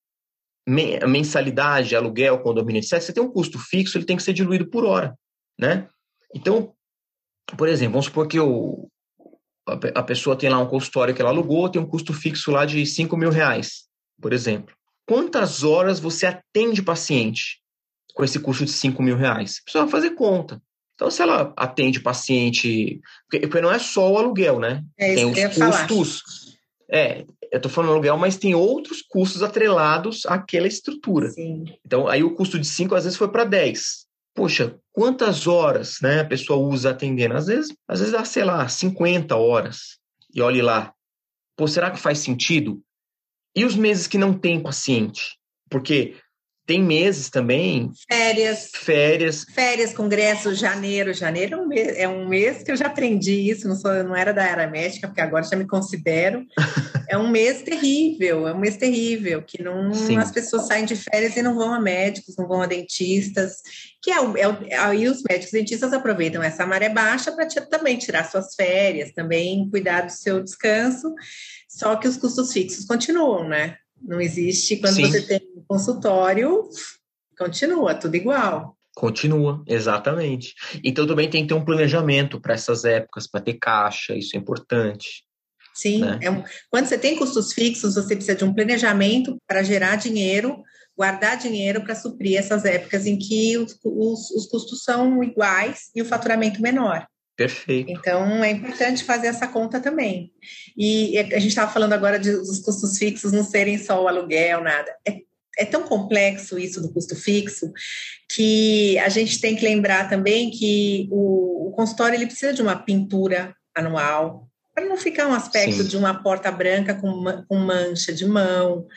mensalidade, aluguel, condomínio, etc., você tem um custo fixo, ele tem que ser diluído por hora, né? Então, por exemplo, vamos supor que o, a pessoa tem lá um consultório que ela alugou, tem um custo fixo lá de 5 mil reais, por exemplo quantas horas você atende paciente com esse custo de 5 mil reais? Precisa fazer conta. Então, se ela atende paciente. Porque não é só o aluguel, né? É tem os custos. Falar. É, eu estou falando aluguel, mas tem outros custos atrelados àquela estrutura. Sim. Então, aí o custo de 5 às vezes foi para 10. poxa, quantas horas né, a pessoa usa atendendo? Às vezes, às vezes dá, sei lá, 50 horas. E olhe lá, pô, será que faz sentido? E os meses que não tem paciente? Porque tem meses também. Férias. Férias. Férias, congresso, janeiro. Janeiro é um mês, é um mês que eu já aprendi isso, não, sou, não era da área médica, porque agora já me considero. é um mês terrível, é um mês terrível, que não Sim. as pessoas saem de férias e não vão a médicos, não vão a dentistas, que é, é, aí os médicos dentistas aproveitam essa maré baixa para também tirar suas férias, também cuidar do seu descanso, só que os custos fixos continuam, né? Não existe quando Sim. você tem um consultório, continua tudo igual. Continua, exatamente. Então também tem que ter um planejamento para essas épocas, para ter caixa, isso é importante. Sim, né? é um, quando você tem custos fixos, você precisa de um planejamento para gerar dinheiro, guardar dinheiro para suprir essas épocas em que os, os, os custos são iguais e o faturamento menor. Perfeito. Então, é importante fazer essa conta também. E a gente estava falando agora de, dos custos fixos não serem só o aluguel, nada. É, é tão complexo isso do custo fixo que a gente tem que lembrar também que o, o consultório ele precisa de uma pintura anual, para não ficar um aspecto Sim. de uma porta branca com, com mancha de mão,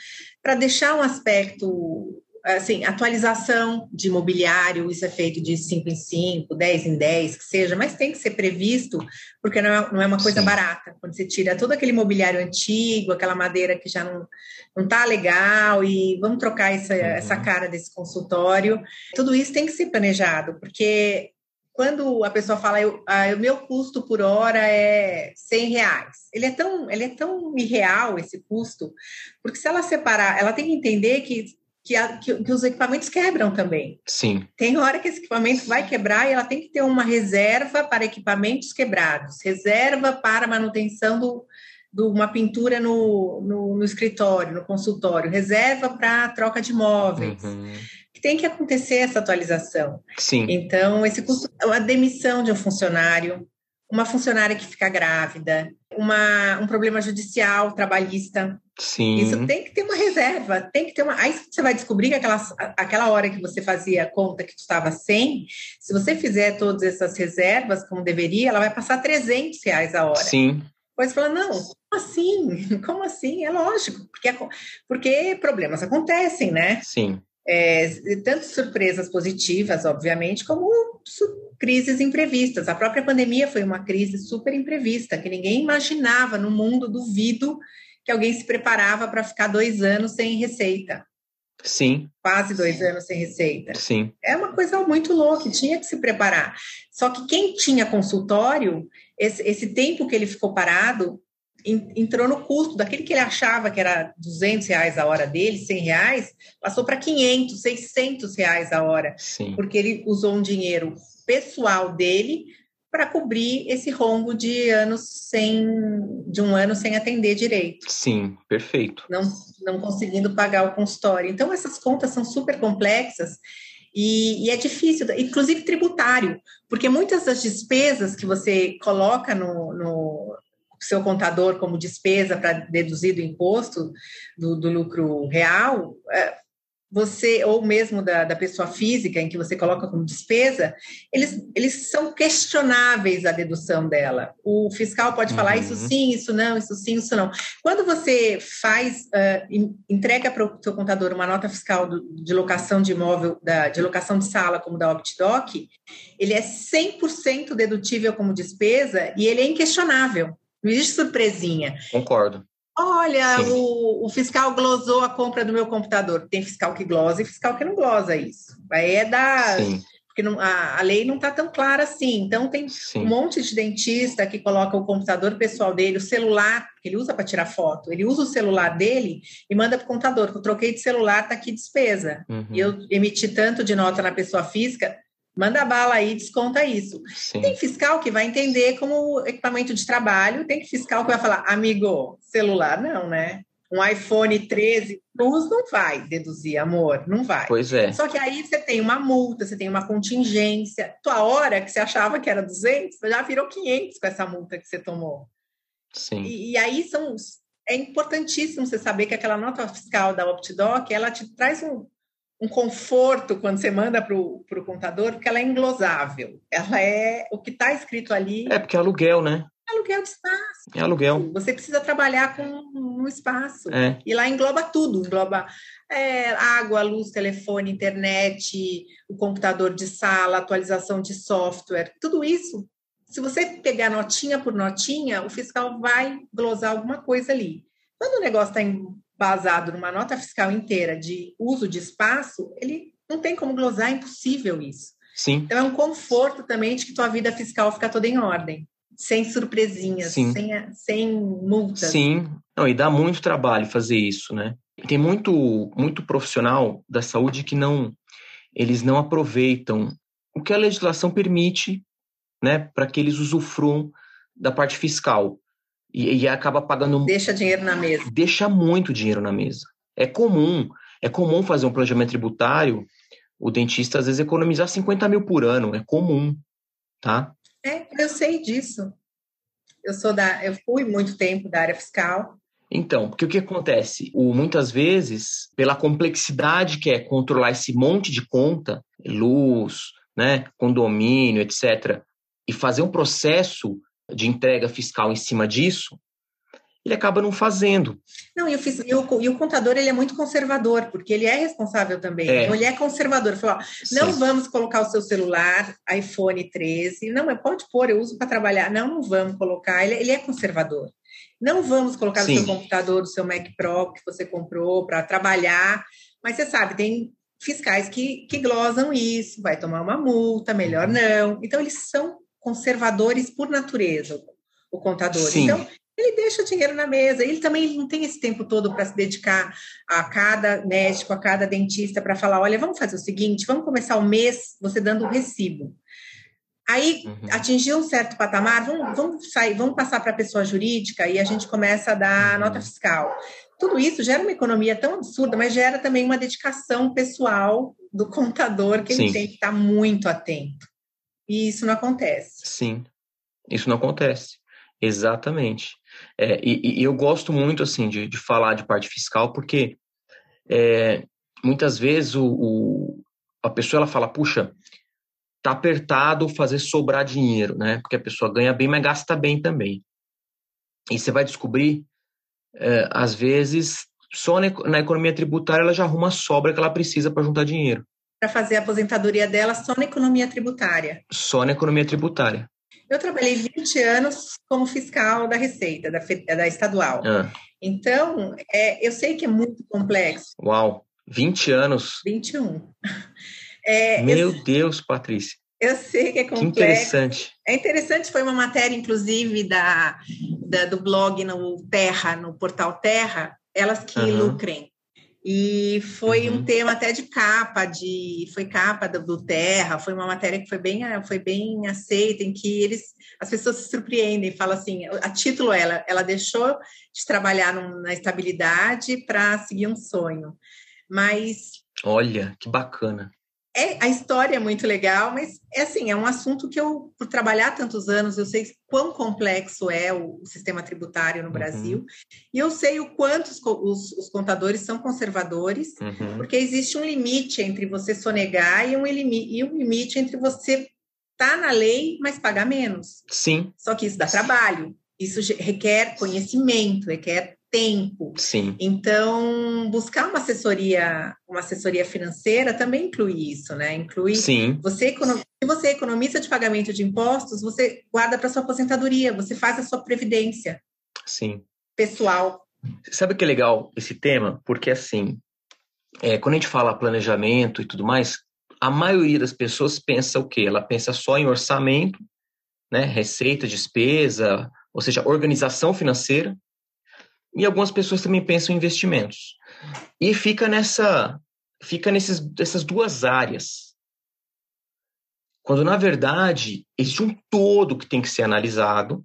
para deixar um aspecto assim, atualização de imobiliário, isso é feito de 5 em 5, 10 em 10, que seja, mas tem que ser previsto, porque não é, não é uma coisa Sim. barata. Quando você tira todo aquele imobiliário antigo, aquela madeira que já não, não tá legal, e vamos trocar essa, uhum. essa cara desse consultório, tudo isso tem que ser planejado, porque quando a pessoa fala, eu, ah, o meu custo por hora é 100 reais, ele é, tão, ele é tão irreal, esse custo, porque se ela separar, ela tem que entender que que, a, que, que, os equipamentos quebram também. Sim. Tem hora que esse equipamento vai quebrar e ela tem que ter uma reserva para equipamentos quebrados, reserva para manutenção do, do uma pintura no, no, no, escritório, no consultório, reserva para troca de móveis. Uhum. Tem que acontecer essa atualização. Sim. Então, esse custo, a demissão de um funcionário, uma funcionária que fica grávida, uma, um problema judicial, trabalhista. Sim. Isso tem que ter uma reserva, tem que ter uma. Aí você vai descobrir que aquela, aquela hora que você fazia a conta que tu estava 100, se você fizer todas essas reservas como deveria, ela vai passar 300 reais a hora. Sim. Pois fala, não, como assim? Como assim? É lógico, porque, porque problemas acontecem, né? Sim. É, tanto surpresas positivas, obviamente, como crises imprevistas. A própria pandemia foi uma crise super imprevista, que ninguém imaginava no mundo, duvido que alguém se preparava para ficar dois anos sem receita. Sim. Quase dois anos sem receita. Sim. É uma coisa muito louca, tinha que se preparar. Só que quem tinha consultório, esse, esse tempo que ele ficou parado, entrou no custo daquele que ele achava que era 200 reais a hora dele, 100 reais, passou para 500, 600 reais a hora, Sim. porque ele usou um dinheiro pessoal dele para cobrir esse rombo de anos sem de um ano sem atender direito. Sim, perfeito. Não, não conseguindo pagar o consultório. Então essas contas são super complexas e, e, é difícil, inclusive tributário, porque muitas das despesas que você coloca no, no seu contador como despesa para deduzir do imposto do, do lucro real, é, você, ou mesmo da, da pessoa física, em que você coloca como despesa, eles, eles são questionáveis a dedução dela. O fiscal pode uhum. falar isso sim, isso não, isso sim, isso não. Quando você faz, uh, entrega para o seu contador uma nota fiscal do, de locação de imóvel, da, de locação de sala, como da OptDoc, ele é 100% dedutível como despesa e ele é inquestionável. Não existe surpresinha. Concordo. Olha, o, o, fiscal glosou a compra do meu computador. Tem fiscal que glosa e fiscal que não glosa isso. Aí é da. Sim. Porque não, a, a, lei não está tão clara assim. Então, tem Sim. um monte de dentista que coloca o computador pessoal dele, o celular, que ele usa para tirar foto. Ele usa o celular dele e manda para o contador. Eu troquei de celular, está aqui despesa. Uhum. E eu emiti tanto de nota na pessoa física, Manda bala aí, desconta isso. Sim. Tem fiscal que vai entender como equipamento de trabalho, tem fiscal que vai falar, amigo, celular não, né? Um iPhone 13 Plus não vai deduzir, amor, não vai. Pois é. Só que aí você tem uma multa, você tem uma contingência. Tua hora que você achava que era 200, já virou 500 com essa multa que você tomou. Sim. E, e aí são é importantíssimo você saber que aquela nota fiscal da OptDoc, ela te traz um, um conforto quando você manda para o contador, porque ela é englosável. Ela é o que está escrito ali. É porque é aluguel, né? aluguel de espaço. É aluguel. Você precisa trabalhar com um espaço. É. E lá engloba tudo, engloba é, água, luz, telefone, internet, o computador de sala, atualização de software, tudo isso. Se você pegar notinha por notinha, o fiscal vai glosar alguma coisa ali. Quando o negócio está embasado numa nota fiscal inteira de uso de espaço, ele não tem como glosar, é impossível isso. Sim. Então é um conforto também de que tua vida fiscal fica toda em ordem sem surpresinhas, Sim. sem, sem multas. Sim, não, e dá muito trabalho fazer isso, né? Tem muito, muito profissional da saúde que não, eles não aproveitam o que a legislação permite, né, para que eles usufruam da parte fiscal e, e acaba pagando. Deixa dinheiro na mesa. Deixa muito dinheiro na mesa. É comum, é comum fazer um planejamento tributário. O dentista às vezes economizar 50 mil por ano, é comum, tá? É, eu sei disso. Eu sou da, eu fui muito tempo da área fiscal. Então, porque o que acontece? O, muitas vezes, pela complexidade que é controlar esse monte de conta, luz, né, condomínio, etc., e fazer um processo de entrega fiscal em cima disso, ele acaba não fazendo. Não, e o, e o, e o contador ele é muito conservador, porque ele é responsável também. É. Então, ele é conservador. Falou, não Sim. vamos colocar o seu celular, iPhone 13. Não, pode pôr, eu uso para trabalhar. Não, não vamos colocar. Ele, ele é conservador. Não vamos colocar Sim. no seu computador, o seu Mac Pro que você comprou para trabalhar. Mas você sabe, tem fiscais que, que glosam isso, vai tomar uma multa, melhor uhum. não. Então, eles são conservadores por natureza, o contador. Sim. Então, ele deixa dinheiro na mesa. Ele também não tem esse tempo todo para se dedicar a cada médico, a cada dentista, para falar: olha, vamos fazer o seguinte, vamos começar o mês você dando o recibo. Aí uhum. atingiu um certo patamar, vamos, vamos sair, vamos passar para a pessoa jurídica e a gente começa a dar uhum. nota fiscal. Tudo isso gera uma economia tão absurda, mas gera também uma dedicação pessoal do contador que Sim. ele tem que estar muito atento. E isso não acontece. Sim, isso não acontece. Exatamente. É, e, e, eu gosto muito assim de, de, falar de parte fiscal porque é, muitas vezes o, o, a pessoa ela fala, puxa, tá apertado fazer sobrar dinheiro, né? Porque a pessoa ganha bem, mas gasta bem também. E você vai descobrir, é, às vezes, só na, economia tributária ela já arruma a sobra que ela precisa para juntar dinheiro. Para fazer a aposentadoria dela só na economia tributária. Só na economia tributária. Eu trabalhei 20 anos como fiscal da Receita, da, da estadual. Ah. Então, é, eu sei que é muito complexo. Uau, 20 anos? 21. É, Meu eu, Deus, Patrícia. Eu sei que é complexo. Que interessante. É interessante, foi uma matéria, inclusive, da, da do blog no Terra, no portal Terra, Elas que uhum. Lucrem. E foi uhum. um tema até de capa, de foi capa do, do, Terra, foi uma matéria que foi bem, foi bem aceita, em que eles, as pessoas se surpreendem, falam assim, a título ela, ela deixou de trabalhar num, na estabilidade para seguir um sonho. Mas olha que bacana é, a história é muito legal, mas é assim, é um assunto que eu, por trabalhar tantos anos, eu sei quão complexo é o, o sistema tributário no uhum. Brasil, e eu sei o quanto os, os, os contadores são conservadores, uhum. porque existe um limite entre você sonegar e um, e um limite entre você estar tá na lei, mas pagar menos. Sim. Só que isso dá trabalho, isso requer conhecimento, requer tempo. Sim. Então, buscar uma assessoria, uma assessoria financeira também inclui isso, né? Inclui Sim. você se você economiza de pagamento de impostos, você guarda para sua aposentadoria, você faz a sua previdência. Sim. Pessoal. Sabe que é legal esse tema? Porque assim, é, quando a gente fala planejamento e tudo mais, a maioria das pessoas pensa o quê? Ela pensa só em orçamento, né? Receita, despesa, ou seja, organização financeira e algumas pessoas também pensam em investimentos. E fica nessa fica nesses essas duas áreas. Quando na verdade existe um todo que tem que ser analisado,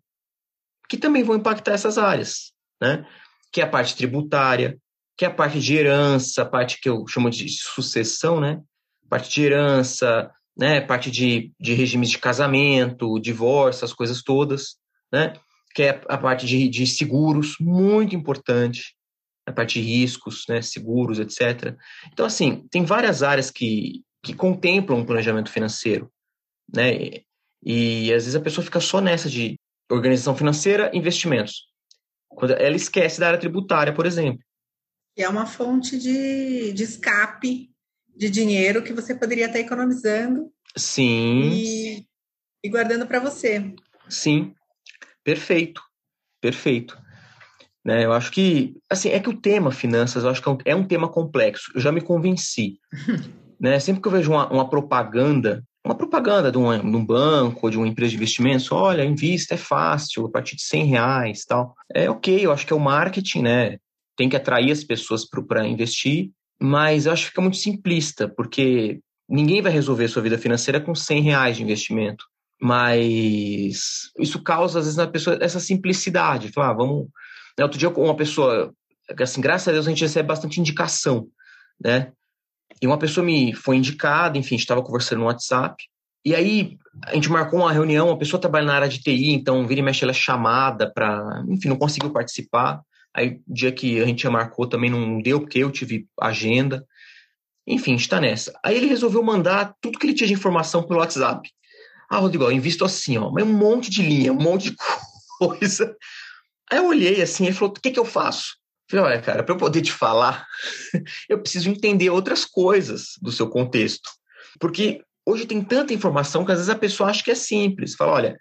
que também vão impactar essas áreas, né? Que é a parte tributária, que é a parte de herança, a parte que eu chamo de sucessão, né? Parte de herança, né? Parte de, de regimes de casamento, divórcio, as coisas todas, né? Que é a parte de, de seguros, muito importante. a parte de riscos, né, seguros, etc. Então, assim, tem várias áreas que, que contemplam um planejamento financeiro, né? E, e às vezes a pessoa fica só nessa de organização financeira, investimentos. Quando ela esquece da área tributária, por exemplo. Que é uma fonte de, de escape de dinheiro que você poderia estar economizando. Sim. E, e guardando para você. Sim, perfeito, perfeito. Né, eu acho que, assim, é que o tema finanças, eu acho que é um, é um tema complexo. Eu já me convenci. né? Sempre que eu vejo uma, uma propaganda, uma propaganda de um, de um, banco ou de uma empresa de investimentos, olha, invista, é fácil, a partir de 100 reais tal. É ok, eu acho que é o marketing, né? Tem que atrair as pessoas para investir, mas eu acho que fica muito simplista, porque ninguém vai resolver sua vida financeira com 100 reais de investimento. Mas isso causa, às vezes, na pessoa essa simplicidade. Falar, ah, vamos. Né, outro dia, uma pessoa, assim, graças a Deus, a gente recebe bastante indicação, né? E uma pessoa me foi indicada, enfim, estava conversando no WhatsApp. E aí a gente marcou uma reunião, a pessoa trabalha na área de TI, então vira e mexe ela é chamada para, enfim, não conseguiu participar. Aí dia que a gente marcou também não deu, porque eu tive agenda. Enfim, está nessa. Aí ele resolveu mandar tudo que ele tinha de informação pelo WhatsApp. Ah, Rodrigo, eu invisto assim, ó, mas um monte de linha, um monte de coisa. Aí eu olhei assim e falou: o que, que eu faço? Eu falei, olha, cara, para eu poder te falar, eu preciso entender outras coisas do seu contexto. Porque hoje tem tanta informação que às vezes a pessoa acha que é simples. Fala, olha,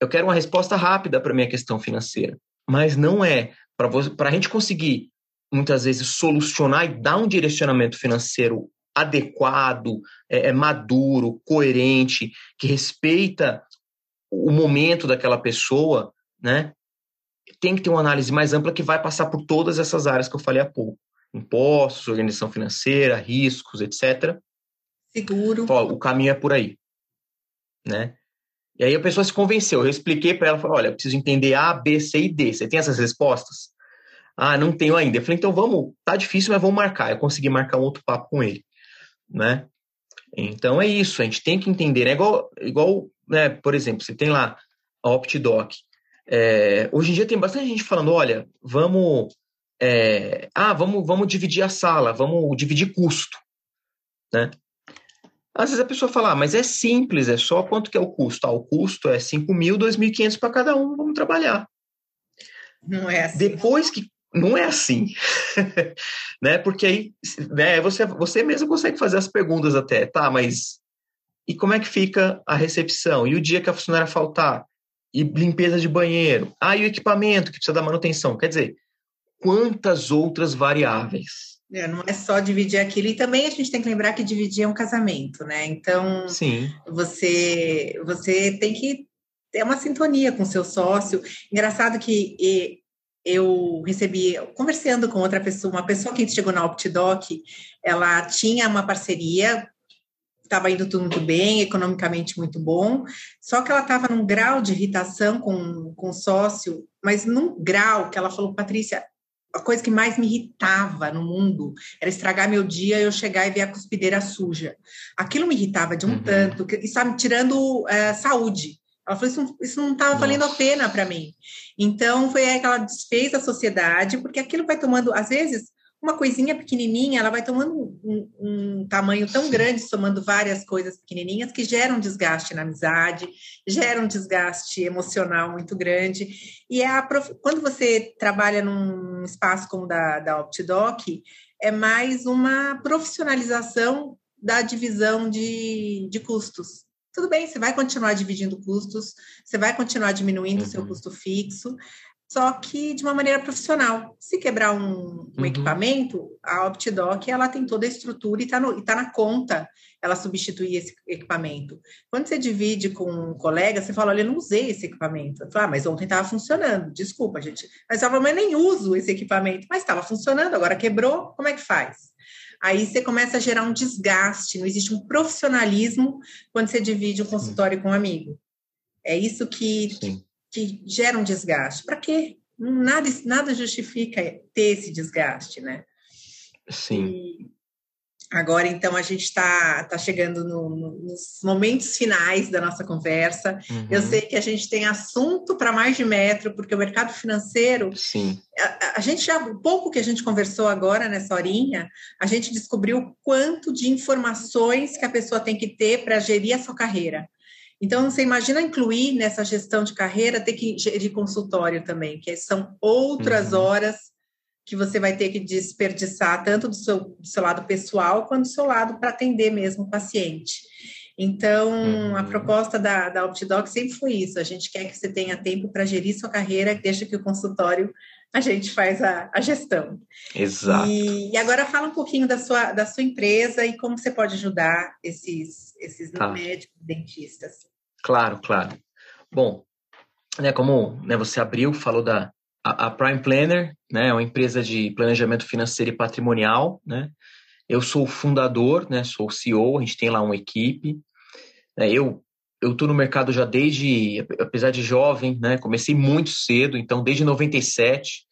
eu quero uma resposta rápida para minha questão financeira. Mas não é. Para a gente conseguir, muitas vezes, solucionar e dar um direcionamento financeiro adequado, é, é, maduro, coerente, que respeita o momento daquela pessoa, né? Tem que ter uma análise mais ampla que vai passar por todas essas áreas que eu falei há pouco: impostos, organização financeira, riscos, etc. Seguro. o caminho é por aí, né? E aí a pessoa se convenceu. Eu expliquei para ela, falei, olha, eu preciso entender A, B, C e D. Você tem essas respostas? Ah, não tenho ainda. Eu falei, então vamos, tá difícil, mas vamos marcar. Eu consegui marcar um outro papo com ele né? Então é isso, a gente tem que entender, é igual, igual né, por exemplo, você tem lá a OptDoc. É, hoje em dia tem bastante gente falando, olha, vamos, é, ah, vamos, vamos dividir a sala, vamos dividir custo, né? Às vezes a pessoa fala, ah, mas é simples, é só quanto que é o custo? Ah, o custo é 5 mil, 2.500 para cada um, vamos trabalhar. Não é assim. Depois que não é assim, né? Porque aí, né, você, você mesmo consegue fazer as perguntas até, tá? Mas e como é que fica a recepção? E o dia que a funcionária faltar? E limpeza de banheiro? Ah, e o equipamento que precisa da manutenção? Quer dizer, quantas outras variáveis? É, não é só dividir aquilo. E também a gente tem que lembrar que dividir é um casamento, né? Então, Sim. você você tem que ter uma sintonia com seu sócio. Engraçado que eu recebi, conversando com outra pessoa, uma pessoa que chegou na OptiDoc, ela tinha uma parceria, estava indo tudo muito bem, economicamente muito bom, só que ela estava num grau de irritação com, com o sócio, mas num grau que ela falou, Patrícia, a coisa que mais me irritava no mundo era estragar meu dia e eu chegar e ver a cuspideira suja. Aquilo me irritava de um uhum. tanto, que estava me tirando uh, saúde. Ela falou: isso, isso não estava valendo a pena para mim. Então, foi aí que ela desfez a sociedade, porque aquilo vai tomando, às vezes, uma coisinha pequenininha, ela vai tomando um, um, tamanho tão grande, somando várias coisas pequenininhas, que geram desgaste na amizade, geram um desgaste emocional muito grande. E é a prof... quando você trabalha num espaço como o da, da OptiDoc, é mais uma profissionalização da divisão de, de custos tudo bem, você vai continuar dividindo custos, você vai continuar diminuindo o seu uhum. custo fixo, só que de uma maneira profissional. Se quebrar um, um uhum. equipamento, a OptiDoc ela tem toda a estrutura e está tá na conta ela substituir esse equipamento. Quando você divide com um colega, você fala, olha, eu não usei esse equipamento. Falo, ah, mas ontem estava funcionando, desculpa, gente. Mas eu falo, mas nem uso esse equipamento. Mas estava funcionando, agora quebrou, como é que faz? Aí você começa a gerar um desgaste, não existe um profissionalismo quando você divide um consultório com um amigo. É isso que, que gera um desgaste. Para quê? Nada, nada justifica ter esse desgaste, né? Sim. E Agora, então, a gente está tá chegando no, no, nos momentos finais da nossa conversa. Uhum. Eu sei que a gente tem assunto para mais de metro, porque o mercado financeiro. Sim. A, a, gente já, o pouco que a gente conversou agora nessa horinha, a gente descobriu quanto de informações que a pessoa tem que ter para gerir a sua carreira. Então, você imagina incluir nessa gestão de carreira ter que gerir consultório também, que são outras uhum. horas que você vai ter que desperdiçar tanto do seu, do seu lado pessoal quanto do seu lado para atender mesmo o paciente. Então, uhum. a proposta da, da OptiDoc sempre foi isso: a gente quer que você tenha tempo para gerir sua carreira, deixa que o consultório a gente faz a, a gestão. Exato. E, e, agora fala um pouquinho da sua, da sua empresa e como você pode ajudar esses, esses tá. médicos dentistas. Claro, claro. Bom, né, como né, você abriu, falou da, a, Prime Planner né, é uma empresa de planejamento financeiro e patrimonial. Né? Eu sou o fundador, né, sou o CEO, a gente tem lá uma equipe. Né, eu eu estou no mercado já desde, apesar de jovem, né, comecei muito cedo, então desde 97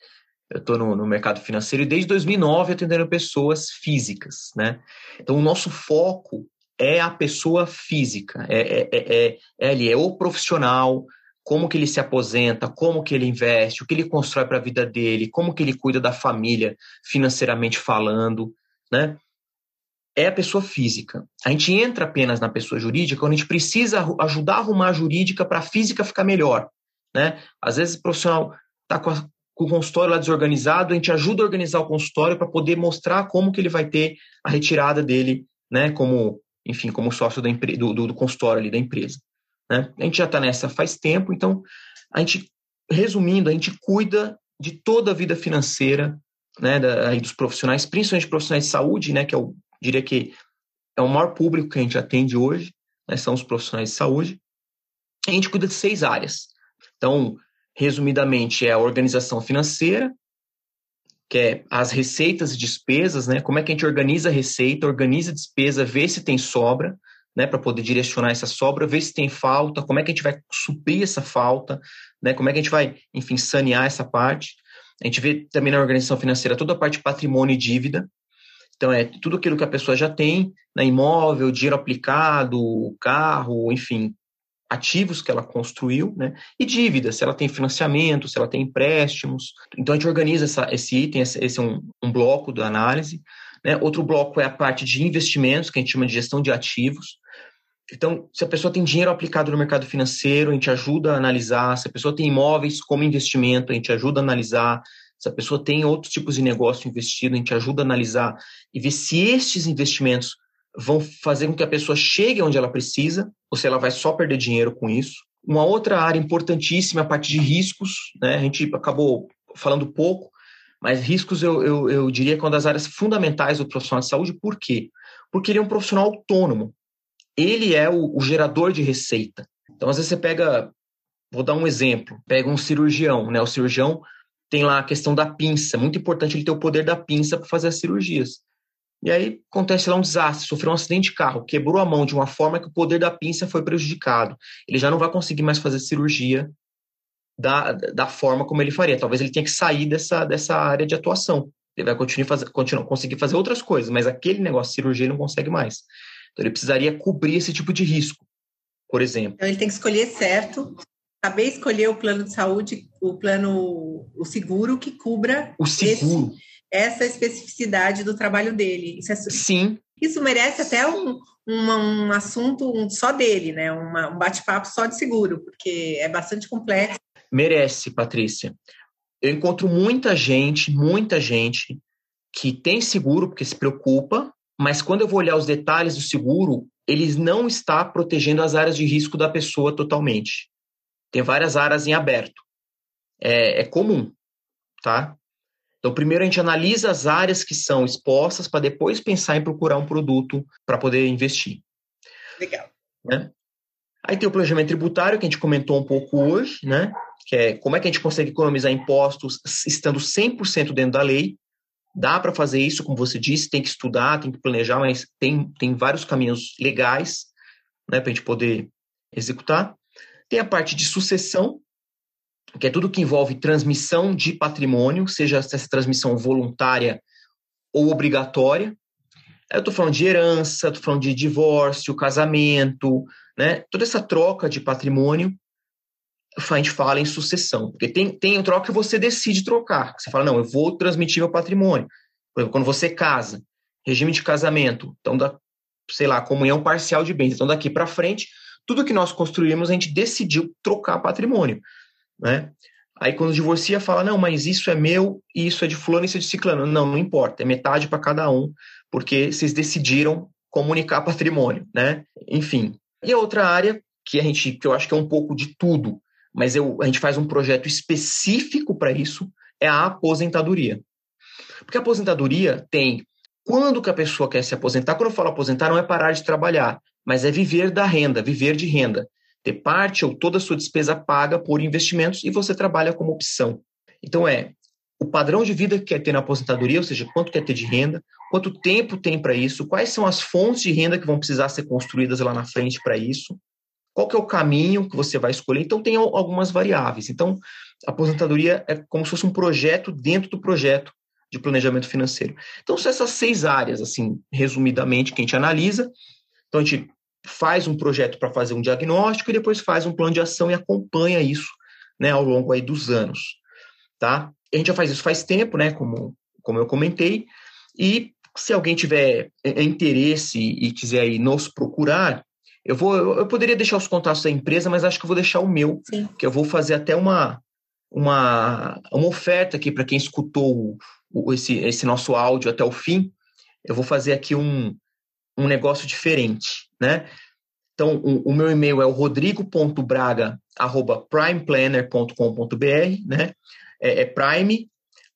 eu estou no, no, mercado financeiro e desde 2009 atendendo pessoas físicas, né? Então o nosso foco é a pessoa física, é, é, é, é, é ali, é o profissional, como que ele se aposenta, como que ele investe, o que ele constrói para a vida dele, como que ele cuida da família financeiramente falando, né? É a pessoa física. A gente entra apenas na pessoa jurídica quando a gente precisa ajudar a arrumar a jurídica para a física ficar melhor, né? Às vezes o profissional está com, com, o consultório lá desorganizado, a gente ajuda a organizar o consultório para poder mostrar como que ele vai ter a retirada dele, né? Como, enfim, como sócio do, do, do consultório ali da empresa. Né? A gente já está nessa faz tempo, então a gente, resumindo, a gente cuida de toda a vida financeira né, da, dos profissionais, principalmente profissionais de saúde, né, que eu diria que é o maior público que a gente atende hoje, né, são os profissionais de saúde. A gente cuida de seis áreas. Então, resumidamente, é a organização financeira, que é as receitas e despesas, né? Como é que a gente organiza a receita, organiza a despesa, vê se tem sobra né, para poder direcionar essa sobra, ver se tem falta, como é que a gente vai suprir essa falta, né, como é que a gente vai, enfim, sanear essa parte. A gente vê também na organização financeira toda a parte patrimônio e dívida. Então, é tudo aquilo que a pessoa já tem, né, imóvel, dinheiro aplicado, carro, enfim, ativos que ela construiu, né? E dívidas, se ela tem financiamento, se ela tem empréstimos. Então a gente organiza essa, esse item, esse, esse é um, um bloco da análise. Né? Outro bloco é a parte de investimentos, que a gente chama de gestão de ativos. Então, se a pessoa tem dinheiro aplicado no mercado financeiro, a gente ajuda a analisar. Se a pessoa tem imóveis como investimento, a gente ajuda a analisar. Se a pessoa tem outros tipos de negócio investido, a gente ajuda a analisar e ver se estes investimentos vão fazer com que a pessoa chegue onde ela precisa, ou se ela vai só perder dinheiro com isso. Uma outra área importantíssima é a parte de riscos, né? A gente acabou falando pouco, mas riscos eu, eu, eu diria que é uma das áreas fundamentais do profissional de saúde. Por quê? Porque ele é um profissional autônomo ele é o, o gerador de receita. Então, às vezes você pega, vou dar um exemplo, pega um cirurgião, né? O cirurgião tem lá a questão da pinça, muito importante ele ter o poder da pinça para fazer as cirurgias. E aí acontece lá um desastre, sofreu um acidente de carro, quebrou a mão de uma forma que o poder da pinça foi prejudicado. Ele já não vai conseguir mais fazer cirurgia da, da forma como ele faria. Talvez ele tenha que sair dessa, dessa área de atuação. Ele vai continuar, fazer, continuar conseguir fazer outras coisas, mas aquele negócio de cirurgia ele não consegue mais. Então, ele precisaria cobrir esse tipo de risco, por exemplo. Então, ele tem que escolher certo, saber escolher o plano de saúde, o plano, o seguro que cubra o seguro. Esse, essa especificidade do trabalho dele. Isso é, Sim. Isso merece até um, um, um assunto só dele, né? Uma, um bate-papo só de seguro, porque é bastante complexo. Merece, Patrícia. Eu encontro muita gente, muita gente que tem seguro porque se preocupa, mas quando eu vou olhar os detalhes do seguro, ele não está protegendo as áreas de risco da pessoa totalmente. Tem várias áreas em aberto. É, é comum, tá? Então, primeiro a gente analisa as áreas que são expostas para depois pensar em procurar um produto para poder investir. Legal. Né? Aí tem o planejamento tributário, que a gente comentou um pouco hoje, né? Que é como é que a gente consegue economizar impostos estando 100% dentro da lei. Dá para fazer isso, como você disse, tem que estudar, tem que planejar, mas tem, tem vários caminhos legais né, para a gente poder executar. Tem a parte de sucessão, que é tudo que envolve transmissão de patrimônio, seja essa transmissão voluntária ou obrigatória. Eu estou falando de herança, estou falando de divórcio, casamento, né? Toda essa troca de patrimônio, a gente fala em sucessão. Porque tem, tem troca que você decide trocar. Você fala, não, eu vou transmitir meu patrimônio. Por exemplo, quando você casa, regime de casamento, então, da, sei lá, comunhão parcial de bens. Então, daqui para frente, tudo que nós construímos, a gente decidiu trocar patrimônio, né? Aí quando divorcia, fala, não, mas isso é meu, e isso é de fulano, isso é de ciclano. Não, não importa, é metade para cada um, porque vocês decidiram comunicar patrimônio, né? Enfim. E a outra área, que a gente, que eu acho que é um pouco de tudo, mas eu, a gente faz um projeto específico para isso, é a aposentadoria. Porque a aposentadoria tem quando que a pessoa quer se aposentar. Quando eu falo aposentar, não é parar de trabalhar, mas é viver da renda, viver de renda ter parte ou toda a sua despesa paga por investimentos e você trabalha como opção. Então é o padrão de vida que quer ter na aposentadoria, ou seja, quanto quer ter de renda, quanto tempo tem para isso, quais são as fontes de renda que vão precisar ser construídas lá na frente para isso, qual que é o caminho que você vai escolher. Então tem algumas variáveis. Então a aposentadoria é como se fosse um projeto dentro do projeto de planejamento financeiro. Então são essas seis áreas, assim, resumidamente, que a gente analisa. Então a gente faz um projeto para fazer um diagnóstico e depois faz um plano de ação e acompanha isso né, ao longo aí dos anos. Tá? A gente já faz isso faz tempo, né, como, como eu comentei, e se alguém tiver é, é, interesse e quiser aí nos procurar, eu vou eu poderia deixar os contatos da empresa, mas acho que eu vou deixar o meu, Sim. que eu vou fazer até uma uma, uma oferta aqui para quem escutou o, esse, esse nosso áudio até o fim. Eu vou fazer aqui um, um negócio diferente, né? Então, o, o meu e-mail é o rodrigo.braga.primeplanner.com.br, né? É, é, Prime,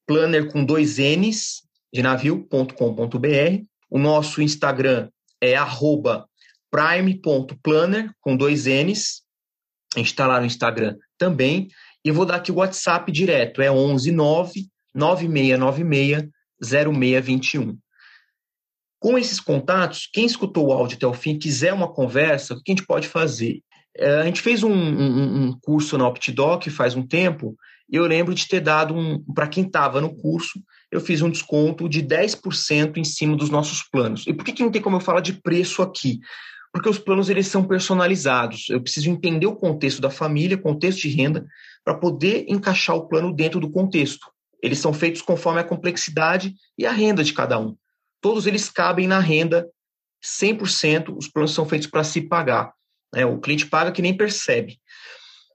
planner com dois N's, de navio.com.br. O nosso Instagram é arroba prime.planner, com dois N's. A gente está lá no Instagram também. E eu vou dar aqui o WhatsApp direto, é 119 9696 0621. Com esses contatos, quem escutou o áudio até o fim, quiser uma conversa, o que a gente pode fazer? É, a gente fez um, um, um curso na OptiDoc faz um tempo, eu lembro de ter dado um, para quem estava no curso, eu fiz um desconto de 10% em cima dos nossos planos. E por que, que não tem como eu falar de preço aqui? Porque os planos eles são personalizados. Eu preciso entender o contexto da família, contexto de renda, para poder encaixar o plano dentro do contexto. Eles são feitos conforme a complexidade e a renda de cada um todos eles cabem na renda 100%, os planos são feitos para se pagar. Né? O cliente paga que nem percebe.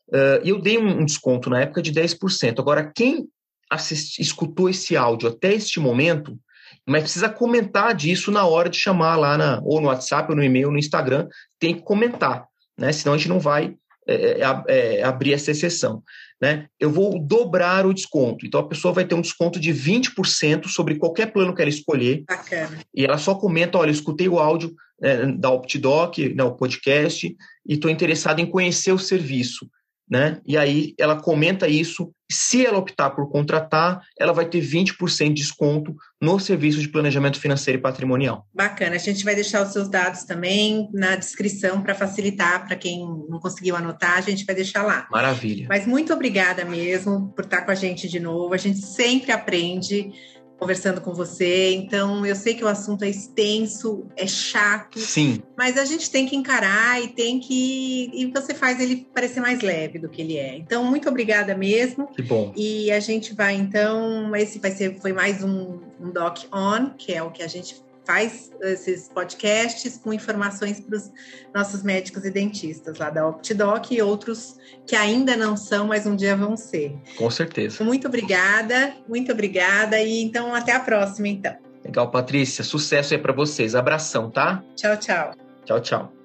Uh, e eu dei um, um, desconto na época de 10%. Agora, quem assist, escutou esse áudio até este momento, mas precisa comentar disso na hora de chamar lá, na, ou no WhatsApp, ou no e-mail, no Instagram, tem que comentar, né? senão a gente não vai é, é, é, abrir essa exceção né? Eu vou dobrar o desconto. Então a pessoa vai ter um desconto de 20% sobre qualquer plano que ela escolher. Bacana. E ela só comenta: olha, eu escutei o áudio né, da OptiDoc, né, o podcast, e estou interessado em conhecer o serviço né? E aí ela comenta isso. Se ela optar por contratar, ela vai ter 20% de desconto no serviço de planejamento financeiro e patrimonial. Bacana. A gente vai deixar os seus dados também na descrição para facilitar para quem não conseguiu anotar, a gente vai deixar lá. Maravilha. Mas muito obrigada mesmo por estar com a gente de novo. A gente sempre aprende conversando com você. Então, eu sei que o assunto é extenso, é chato. Sim. Mas a gente tem que encarar e tem que. E você faz ele parecer mais leve do que ele é. Então, muito obrigada mesmo. Que bom. E a gente vai, então. Esse vai ser foi mais um, um Doc On, que é o que a gente faz esses podcasts com informações para os nossos médicos e dentistas lá da OptiDoc e outros que ainda não são, mas um dia vão ser. Com certeza. Muito obrigada, muito obrigada e então até a próxima então. Legal, Patrícia, sucesso aí para vocês. Abração, tá? Tchau, tchau. Tchau, tchau.